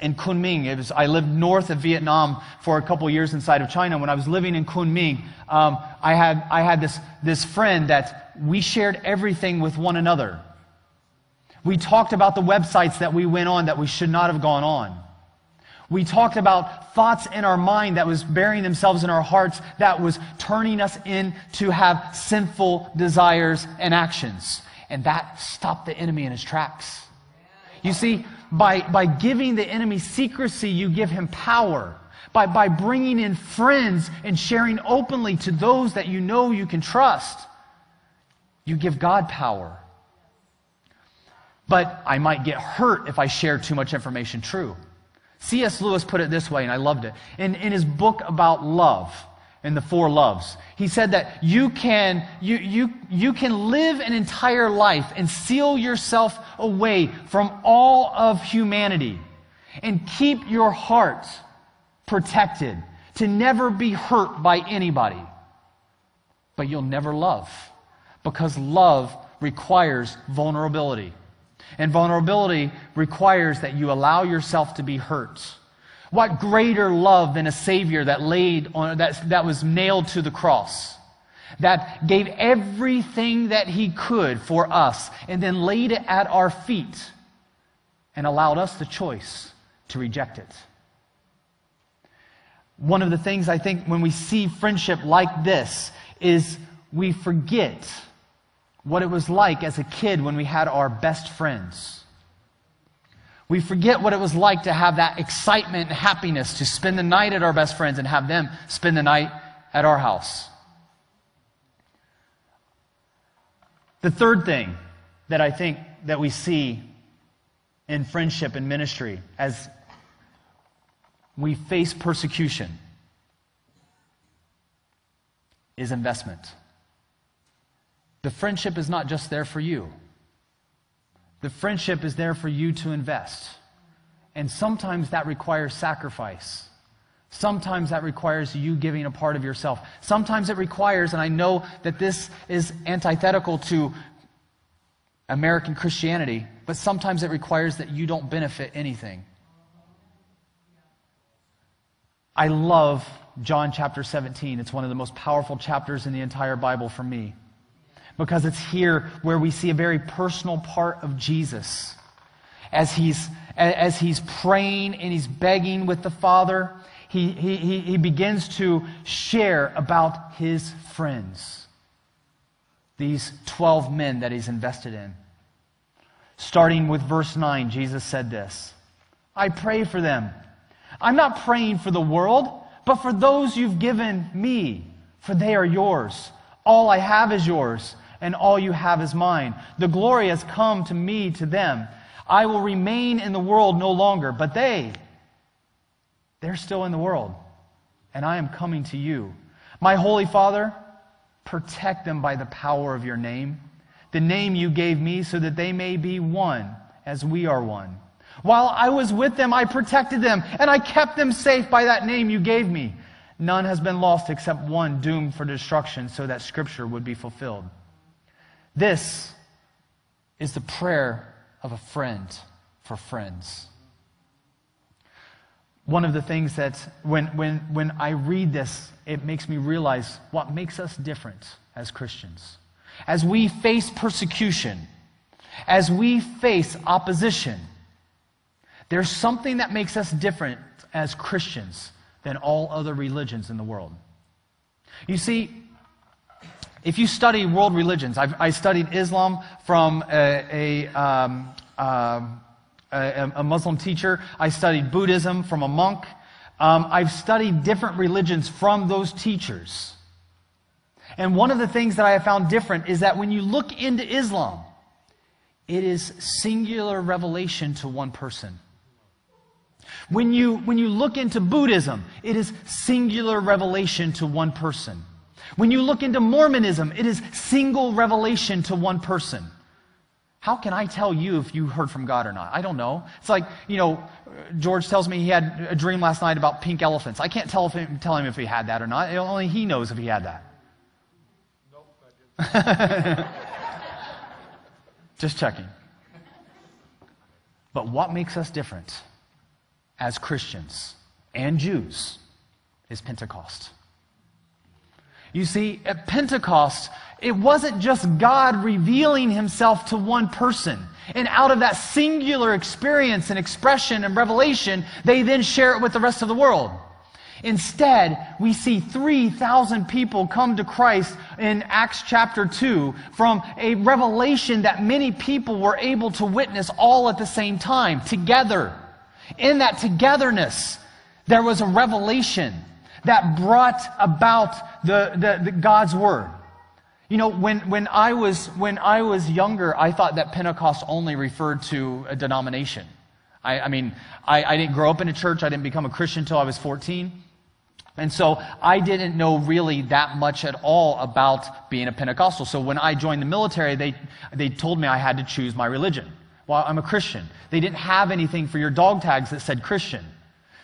in Kunming. It was, I lived north of Vietnam for a couple years inside of China. When I was living in Kunming, um, I had, I had this, this friend that we shared everything with one another. We talked about the websites that we went on that we should not have gone on. We talked about thoughts in our mind that was burying themselves in our hearts that was turning us in to have sinful desires and actions. And that stopped the enemy in his tracks. You see, by, by giving the enemy secrecy, you give him power. By, by bringing in friends and sharing openly to those that you know you can trust, you give God power. But I might get hurt if I share too much information true. C.S. Lewis put it this way, and I loved it. In, in his book about love, in the four loves, he said that you can, you, you, you can live an entire life and seal yourself away from all of humanity and keep your heart protected to never be hurt by anybody. But you'll never love because love requires vulnerability. And vulnerability requires that you allow yourself to be hurt. What greater love than a Savior that laid on, that, that was nailed to the cross, that gave everything that He could for us, and then laid it at our feet and allowed us the choice to reject it. One of the things I think when we see friendship like this is we forget what it was like as a kid when we had our best friends. We forget what it was like to have that excitement and happiness to spend the night at our best friends and have them spend the night at our house. The third thing that I think that we see in friendship and ministry as we face persecution is investment. The friendship is not just there for you. The friendship is there for you to invest. And sometimes that requires sacrifice. Sometimes that requires you giving a part of yourself. Sometimes it requires, and I know that this is antithetical to American Christianity, but sometimes it requires that you don't benefit anything. I love John chapter 17. It's one of the most powerful chapters in the entire Bible for me because it's here where we see a very personal part of Jesus. As he's, as he's praying and he's begging with the Father, he, he, he begins to share about his friends, these 12 men that he's invested in. Starting with verse 9, Jesus said this I pray for them. I'm not praying for the world, but for those you've given me, for they are yours. All I have is yours and all you have is mine. The glory has come to me, to them. I will remain in the world no longer, but they, they're still in the world, and I am coming to you. My Holy Father, protect them by the power of your name, the name you gave me, so that they may be one as we are one. While I was with them, I protected them, and I kept them safe by that name you gave me. None has been lost except one doomed for destruction, so that Scripture would be fulfilled. This is the prayer of a friend for friends. One of the things that when, when, when I read this, it makes me realize what makes us different as Christians. As we face persecution, as we face opposition, there's something that makes us different as Christians than all other religions in the world. You see, if you study world religions, I've, i studied Islam from a, a, um, uh, a, a, Muslim teacher, I studied Buddhism from a monk. Um, I've studied different religions from those teachers. And one of the things that I have found different is that when you look into Islam, it is singular revelation to one person. When you, when you look into Buddhism, it is singular revelation to one person. When you look into Mormonism, it is single revelation to one person. How can I tell you if you heard from God or not? I don't know. It's like, you know, George tells me he had a dream last night about pink elephants. I can't tell, him, tell him if he had that or not. Only he knows if he had that. Nope, Just checking. But what makes us different as Christians and Jews is Pentecost. You see, at Pentecost, it wasn't just God revealing himself to one person. And out of that singular experience and expression and revelation, they then share it with the rest of the world. Instead, we see 3,000 people come to Christ in Acts chapter 2 from a revelation that many people were able to witness all at the same time, together. In that togetherness, there was a revelation that brought about the, the, the God's Word. You know, when, when, I was, when I was younger, I thought that Pentecost only referred to a denomination. I, I mean, I, I didn't grow up in a church. I didn't become a Christian until I was 14. And so I didn't know really that much at all about being a Pentecostal. So when I joined the military, they, they told me I had to choose my religion. Well, I'm a Christian. They didn't have anything for your dog tags that said Christian.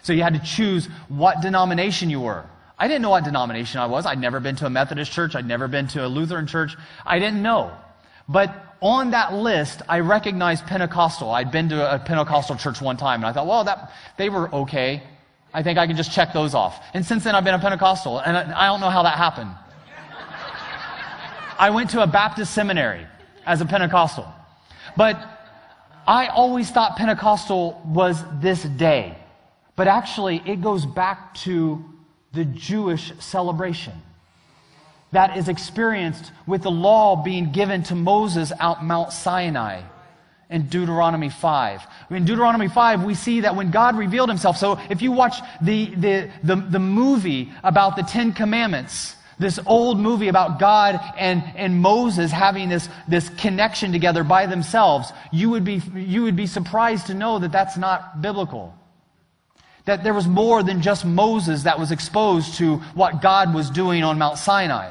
So you had to choose what denomination you were. I didn't know what denomination I was. I'd never been to a Methodist church. I'd never been to a Lutheran church. I didn't know. But on that list, I recognized Pentecostal. I'd been to a Pentecostal church one time, and I thought, well, that, they were okay. I think I can just check those off. And since then, I've been a Pentecostal, and I, I don't know how that happened. I went to a Baptist seminary as a Pentecostal. But I always thought Pentecostal was this day. But actually, it goes back to the Jewish celebration that is experienced with the law being given to Moses out Mount Sinai in Deuteronomy 5. In Deuteronomy 5, we see that when God revealed himself, so if you watch the, the, the, the, movie about the Ten Commandments, this old movie about God and, and Moses having this, this connection together by themselves, you would, be, you would be surprised to know that that's not biblical. That there was more than just Moses that was exposed to what God was doing on Mount Sinai.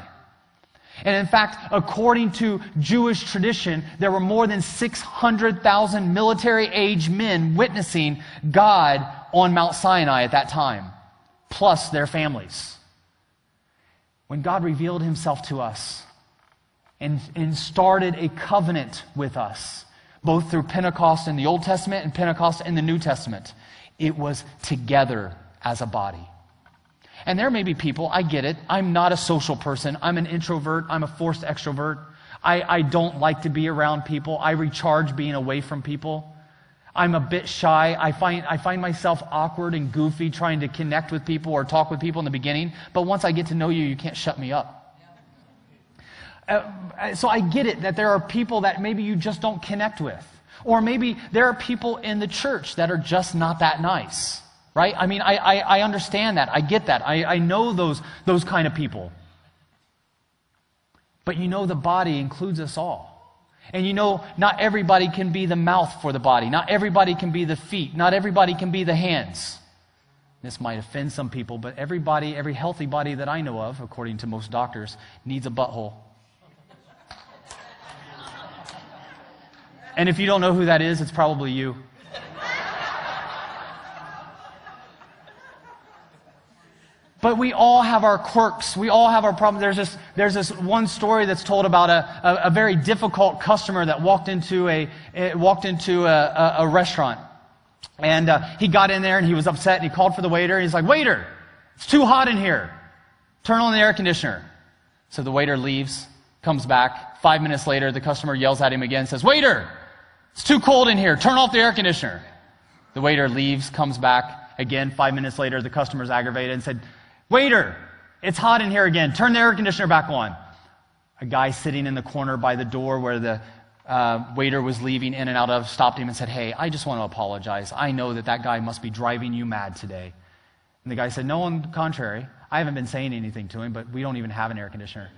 And in fact, according to Jewish tradition, there were more than 600,000 military age men witnessing God on Mount Sinai at that time, plus their families. When God revealed himself to us and, and started a covenant with us, both through Pentecost in the Old Testament and Pentecost in the New Testament, it was together as a body. And there may be people, I get it. I'm not a social person. I'm an introvert. I'm a forced extrovert. I, I don't like to be around people. I recharge being away from people. I'm a bit shy. I find, I find myself awkward and goofy trying to connect with people or talk with people in the beginning. But once I get to know you, you can't shut me up. Uh, so I get it that there are people that maybe you just don't connect with. Or maybe there are people in the church that are just not that nice, right? I mean, I, I, I understand that. I get that. I, I know those, those kind of people. But you know, the body includes us all. And you know, not everybody can be the mouth for the body. Not everybody can be the feet. Not everybody can be the hands. This might offend some people, but everybody, every healthy body that I know of, according to most doctors, needs a butthole. And if you don't know who that is, it's probably you. But we all have our quirks. We all have our problems. There's this, there's this one story that's told about a, a, a very difficult customer that walked into a, walked into a, a, a restaurant. And uh, he got in there and he was upset and he called for the waiter. And he's like, Waiter, it's too hot in here. Turn on the air conditioner. So the waiter leaves, comes back. Five minutes later, the customer yells at him again, and says, Waiter, it's too cold in here. Turn off the air conditioner. The waiter leaves, comes back. Again, five minutes later, the customer's aggravated and said, Waiter, it's hot in here again. Turn the air conditioner back on. A guy sitting in the corner by the door where the uh, waiter was leaving in and out of stopped him and said, Hey, I just want to apologize. I know that that guy must be driving you mad today. And the guy said, No, on the contrary. I haven't been saying anything to him, but we don't even have an air conditioner.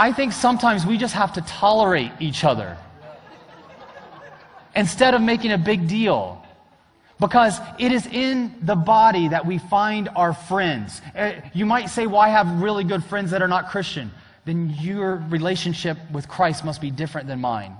I think sometimes we just have to tolerate each other instead of making a big deal. Because it is in the body that we find our friends. Uh, you might say, Well, I have really good friends that are not Christian. Then your relationship with Christ must be different than mine.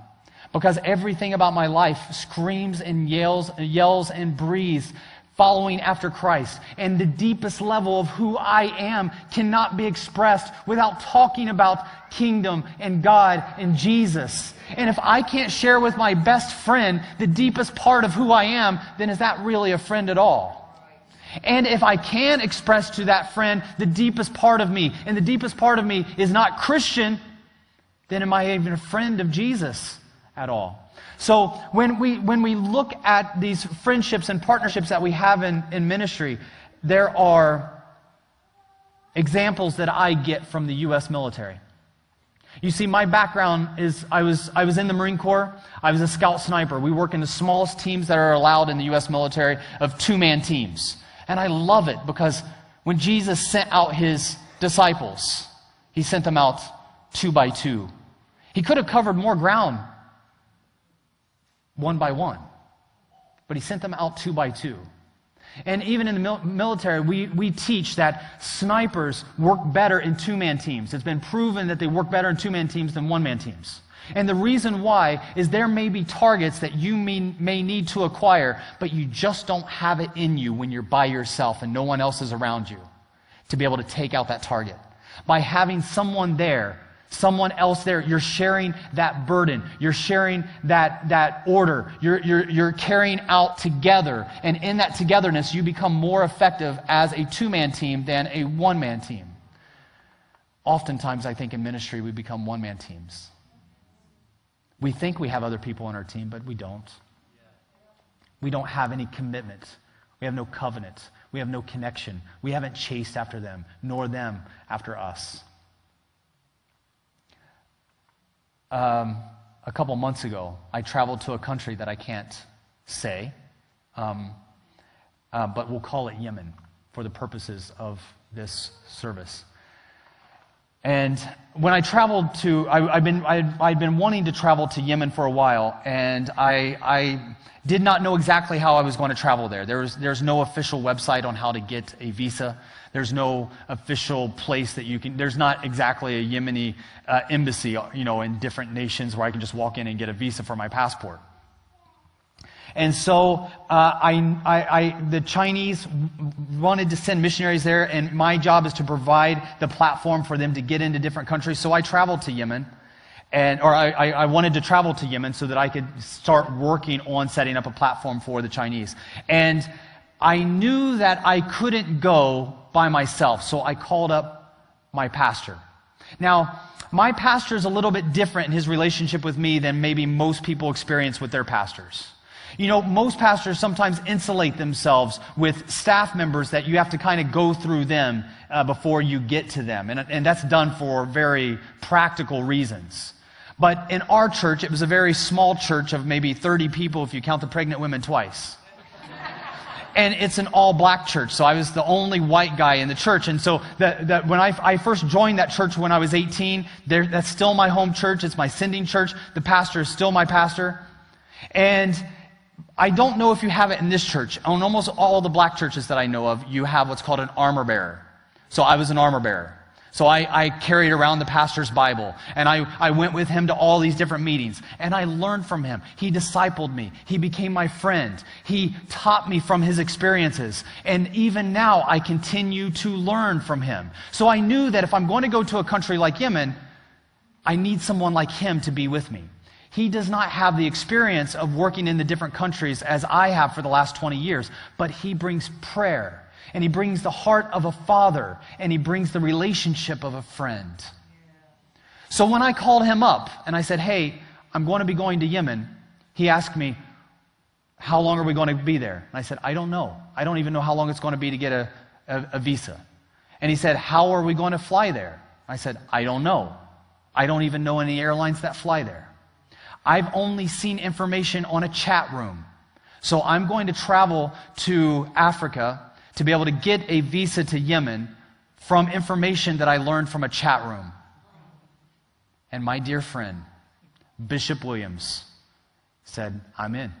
Because everything about my life screams and yells, yells and breathes following after Christ. And the deepest level of who I am cannot be expressed without talking about kingdom and God and Jesus. And if I can't share with my best friend the deepest part of who I am, then is that really a friend at all? And if I can express to that friend the deepest part of me, and the deepest part of me is not Christian, then am I even a friend of Jesus at all? So when we, when we look at these friendships and partnerships that we have in, in ministry, there are examples that I get from the U.S. military. You see, my background is I was, I was in the Marine Corps. I was a scout sniper. We work in the smallest teams that are allowed in the U.S. military of two man teams. And I love it because when Jesus sent out his disciples, he sent them out two by two. He could have covered more ground one by one, but he sent them out two by two. And even in the military, we, we teach that snipers work better in two man teams. It's been proven that they work better in two man teams than one man teams. And the reason why is there may be targets that you may, may need to acquire, but you just don't have it in you when you're by yourself and no one else is around you to be able to take out that target. By having someone there someone else there. You're sharing that burden. You're sharing that, that order. You're, you're, you're carrying out together. And in that togetherness, you become more effective as a two man team than a one man team. Oftentimes, I think in ministry, we become one man teams. We think we have other people on our team, but we don't. We don't have any commitment. We have no covenant. We have no connection. We haven't chased after them, nor them after us. Um, a couple months ago, I traveled to a country that I can't say, um, uh, but we'll call it Yemen for the purposes of this service. And when I traveled to, I, have been, I, I'd been wanting to travel to Yemen for a while, and I, I did not know exactly how I was going to travel there. There was, there's no official website on how to get a visa. There's no official place that you can, there's not exactly a Yemeni uh, embassy, you know, in different nations where I can just walk in and get a visa for my passport. And so uh, I, I, I, the Chinese wanted to send missionaries there, and my job is to provide the platform for them to get into different countries. So I traveled to Yemen, and, or I, I wanted to travel to Yemen so that I could start working on setting up a platform for the Chinese. And I knew that I couldn't go by myself, so I called up my pastor. Now, my pastor is a little bit different in his relationship with me than maybe most people experience with their pastors. You know, most pastors sometimes insulate themselves with staff members that you have to kind of go through them uh, before you get to them. And, and that's done for very practical reasons. But in our church, it was a very small church of maybe 30 people if you count the pregnant women twice and it's an all black church. So I was the only white guy in the church. And so that, that when I, I first joined that church when I was 18, there, that's still my home church. It's my sending church. The pastor is still my pastor. And I don't know if you have it in this church. On almost all the black churches that I know of, you have what's called an armor bearer. So I was an armor bearer. So I, I, carried around the pastor's Bible and I, I went with him to all these different meetings and I learned from him. He discipled me. He became my friend. He taught me from his experiences. And even now I continue to learn from him. So I knew that if I'm going to go to a country like Yemen, I need someone like him to be with me. He does not have the experience of working in the different countries as I have for the last 20 years, but he brings prayer and he brings the heart of a father, and he brings the relationship of a friend. So when I called him up and I said, Hey, I'm going to be going to Yemen, he asked me, How long are we going to be there? And I said, I don't know. I don't even know how long it's going to be to get a, a, a visa. And he said, How are we going to fly there? I said, I don't know. I don't even know any airlines that fly there. I've only seen information on a chat room. So I'm going to travel to Africa to be able to get a visa to Yemen from information that I learned from a chat room. And my dear friend, Bishop Williams, said, I'm in.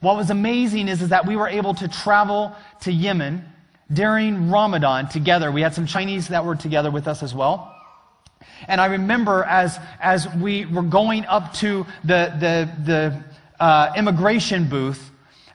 What was amazing is, is that we were able to travel to Yemen during Ramadan together. We had some Chinese that were together with us as well. And I remember as, as we were going up to the, the, the uh, immigration booth,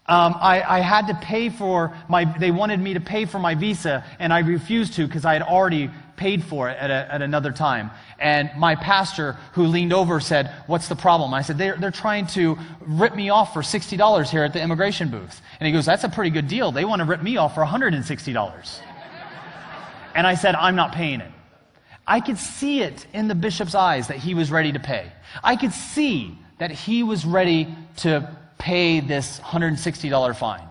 Um, I, I had to pay for my, they wanted me to pay for my visa, and I refused to because I had already paid for it at, a, at another time. And my pastor, who leaned over, said, What's the problem? I said, They're, they're trying to rip me off for $60 here at the immigration booth. And he goes, That's a pretty good deal. They want to rip me off for $160. and I said, I'm not paying it. I could see it in the bishop's eyes that he was ready to pay. I could see that he was ready to pay this $160 fine.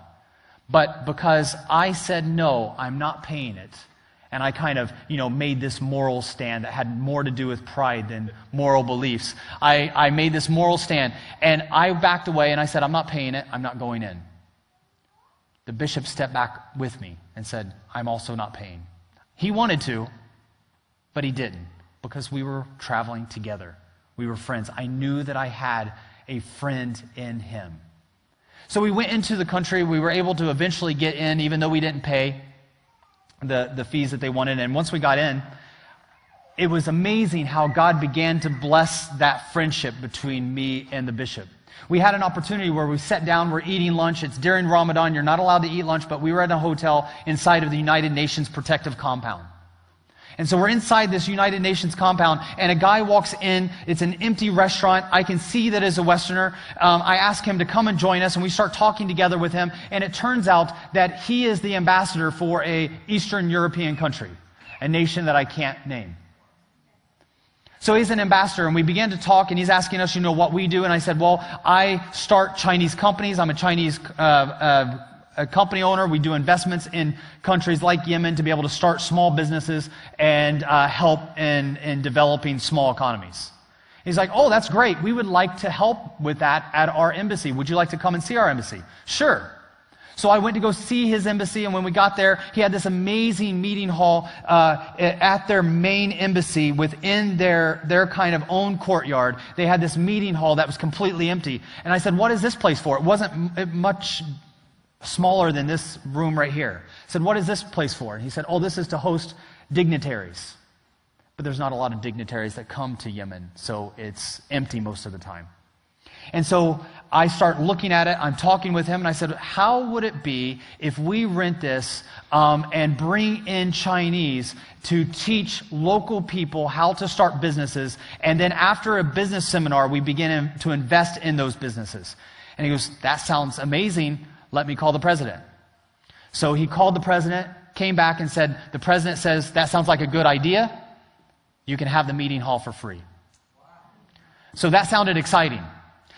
But because I said no, I'm not paying it. And I kind of, you know, made this moral stand that had more to do with pride than moral beliefs. I, I made this moral stand and I backed away and I said, I'm not paying it. I'm not going in. The bishop stepped back with me and said, I'm also not paying. He wanted to, but he didn't because we were traveling together. We were friends. I knew that I had a friend in him. So we went into the country. We were able to eventually get in, even though we didn't pay the, the fees that they wanted. And once we got in, it was amazing how God began to bless that friendship between me and the bishop. We had an opportunity where we sat down, we're eating lunch. It's during Ramadan. You're not allowed to eat lunch, but we were at a hotel inside of the United Nations protective compound. And so we're inside this United Nations compound, and a guy walks in. It's an empty restaurant. I can see that as a Westerner. Um, I ask him to come and join us, and we start talking together with him. And it turns out that he is the ambassador for a Eastern European country, a nation that I can't name. So he's an ambassador, and we began to talk, and he's asking us, you know, what we do. And I said, well, I start Chinese companies. I'm a Chinese uh, uh, a company owner. We do investments in countries like Yemen to be able to start small businesses and uh, help in, in developing small economies. He's like, Oh, that's great. We would like to help with that at our embassy. Would you like to come and see our embassy? Sure. So I went to go see his embassy, and when we got there, he had this amazing meeting hall uh, at their main embassy within their, their kind of own courtyard. They had this meeting hall that was completely empty. And I said, What is this place for? It wasn't much smaller than this room right here. I said, What is this place for? And he said, Oh, this is to host dignitaries. But there's not a lot of dignitaries that come to Yemen, so it's empty most of the time. And so I start looking at it. I'm talking with him, and I said, How would it be if we rent this um, and bring in Chinese to teach local people how to start businesses? And then after a business seminar, we begin to invest in those businesses. And he goes, That sounds amazing. Let me call the president. So he called the president, came back and said, The president says, That sounds like a good idea. You can have the meeting hall for free. So that sounded exciting.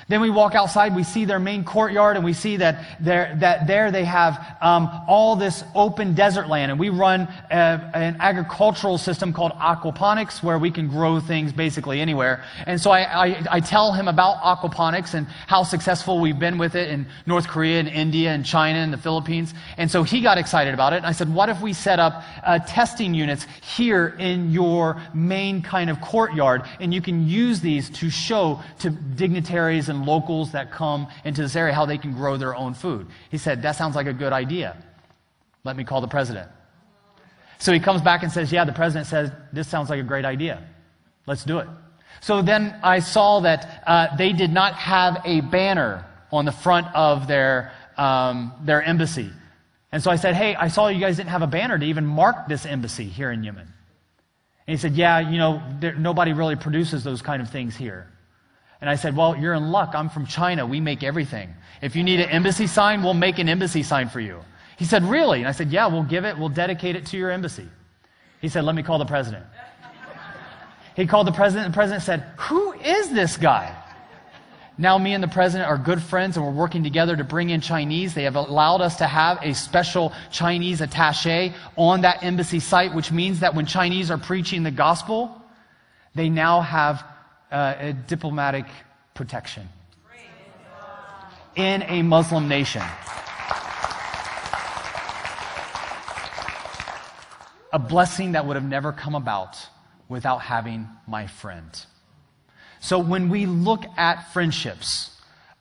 Then we walk outside, we see their main courtyard, and we see that there, that there they have um, all this open desert land. And we run a, an agricultural system called aquaponics, where we can grow things basically anywhere. And so I, I, I tell him about aquaponics and how successful we've been with it in North Korea and India and China and the Philippines. And so he got excited about it. And I said, What if we set up uh, testing units here in your main kind of courtyard? And you can use these to show to dignitaries and locals that come into this area how they can grow their own food. He said, That sounds like a good idea. Let me call the president. So he comes back and says, Yeah, the president says, This sounds like a great idea. Let's do it. So then I saw that uh, they did not have a banner on the front of their, um, their embassy. And so I said, Hey, I saw you guys didn't have a banner to even mark this embassy here in Yemen. And he said, Yeah, you know, there, nobody really produces those kind of things here. And I said, Well, you're in luck. I'm from China. We make everything. If you need an embassy sign, we'll make an embassy sign for you. He said, Really? And I said, Yeah, we'll give it. We'll dedicate it to your embassy. He said, Let me call the president. He called the president, the president said, Who is this guy? Now, me and the president are good friends, and we're working together to bring in Chinese. They have allowed us to have a special Chinese attache on that embassy site, which means that when Chinese are preaching the gospel, they now have uh, diplomatic protection in a Muslim nation. A blessing that would have never come about without having my friend. So when we look at friendships,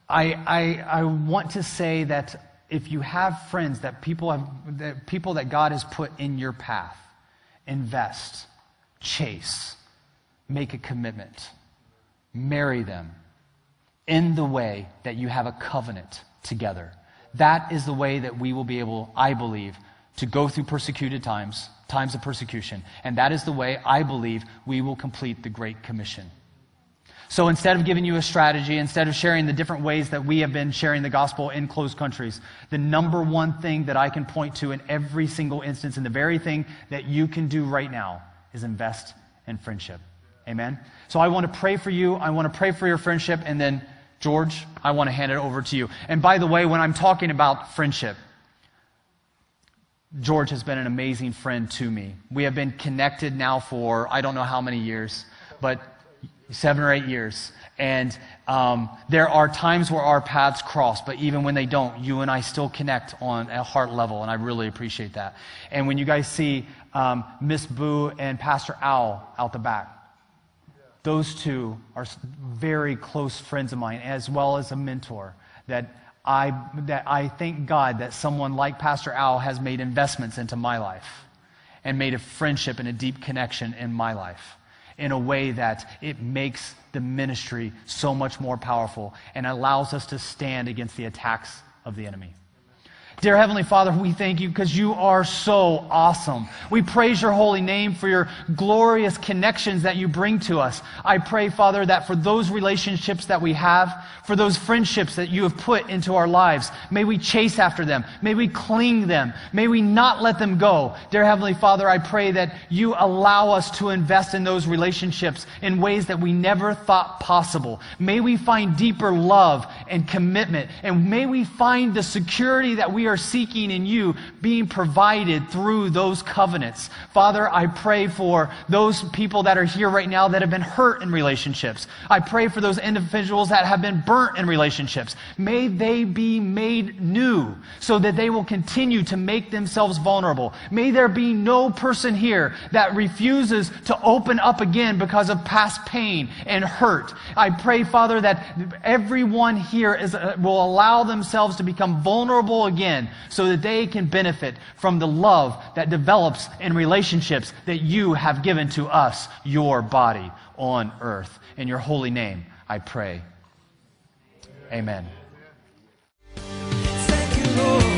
I, I, I want to say that if you have friends that people have that people that God has put in your path, invest, chase, make a commitment marry them in the way that you have a covenant together. that is the way that we will be able, I believe, to go through persecuted times, times of persecution. And that is the way, I believe, we will complete the Great Commission. So instead of giving you a strategy, instead of sharing the different ways that we have been sharing the gospel in closed countries, the number one thing that I can point to in every single instance, and the very thing that you can do right now, is invest in friendship. Amen? So I want to pray for you. I want to pray for your friendship. And then, George, I want to hand it over to you. And by the way, when I'm talking about friendship, George has been an amazing friend to me. We have been connected now for I don't know how many years, but seven or eight years. And um, there are times where our paths cross, but even when they don't, you and I still connect on a heart level, and I really appreciate that. And when you guys see um, Miss Boo and Pastor Al out the back, those two are very close friends of mine, as well as a mentor that I, that I thank God that someone like Pastor Al has made investments into my life and made a friendship and a deep connection in my life in a way that it makes the ministry so much more powerful and allows us to stand against the attacks of the enemy. Dear Heavenly Father, we thank you because you are so awesome. We praise your holy name for your glorious connections that you bring to us. I pray, Father, that for those relationships that we have, for those friendships that you have put into our lives, may we chase after them. May we cling them. May we not let them go. Dear Heavenly Father, I pray that you allow us to invest in those relationships in ways that we never thought possible. May we find deeper love and commitment. And may we find the security that we are seeking in you being provided through those covenants. Father, I pray for those people that are here right now that have been hurt in relationships. I pray for those individuals that have been burnt in relationships. May they be made new so that they will continue to make themselves vulnerable. May there be no person here that refuses to open up again because of past pain and hurt. I pray, Father, that everyone here is, uh, will allow themselves to become vulnerable again so that they can benefit from the love that develops in relationships that you have given to us, your body on earth. In your holy name, I pray. Amen. Thank you, Lord.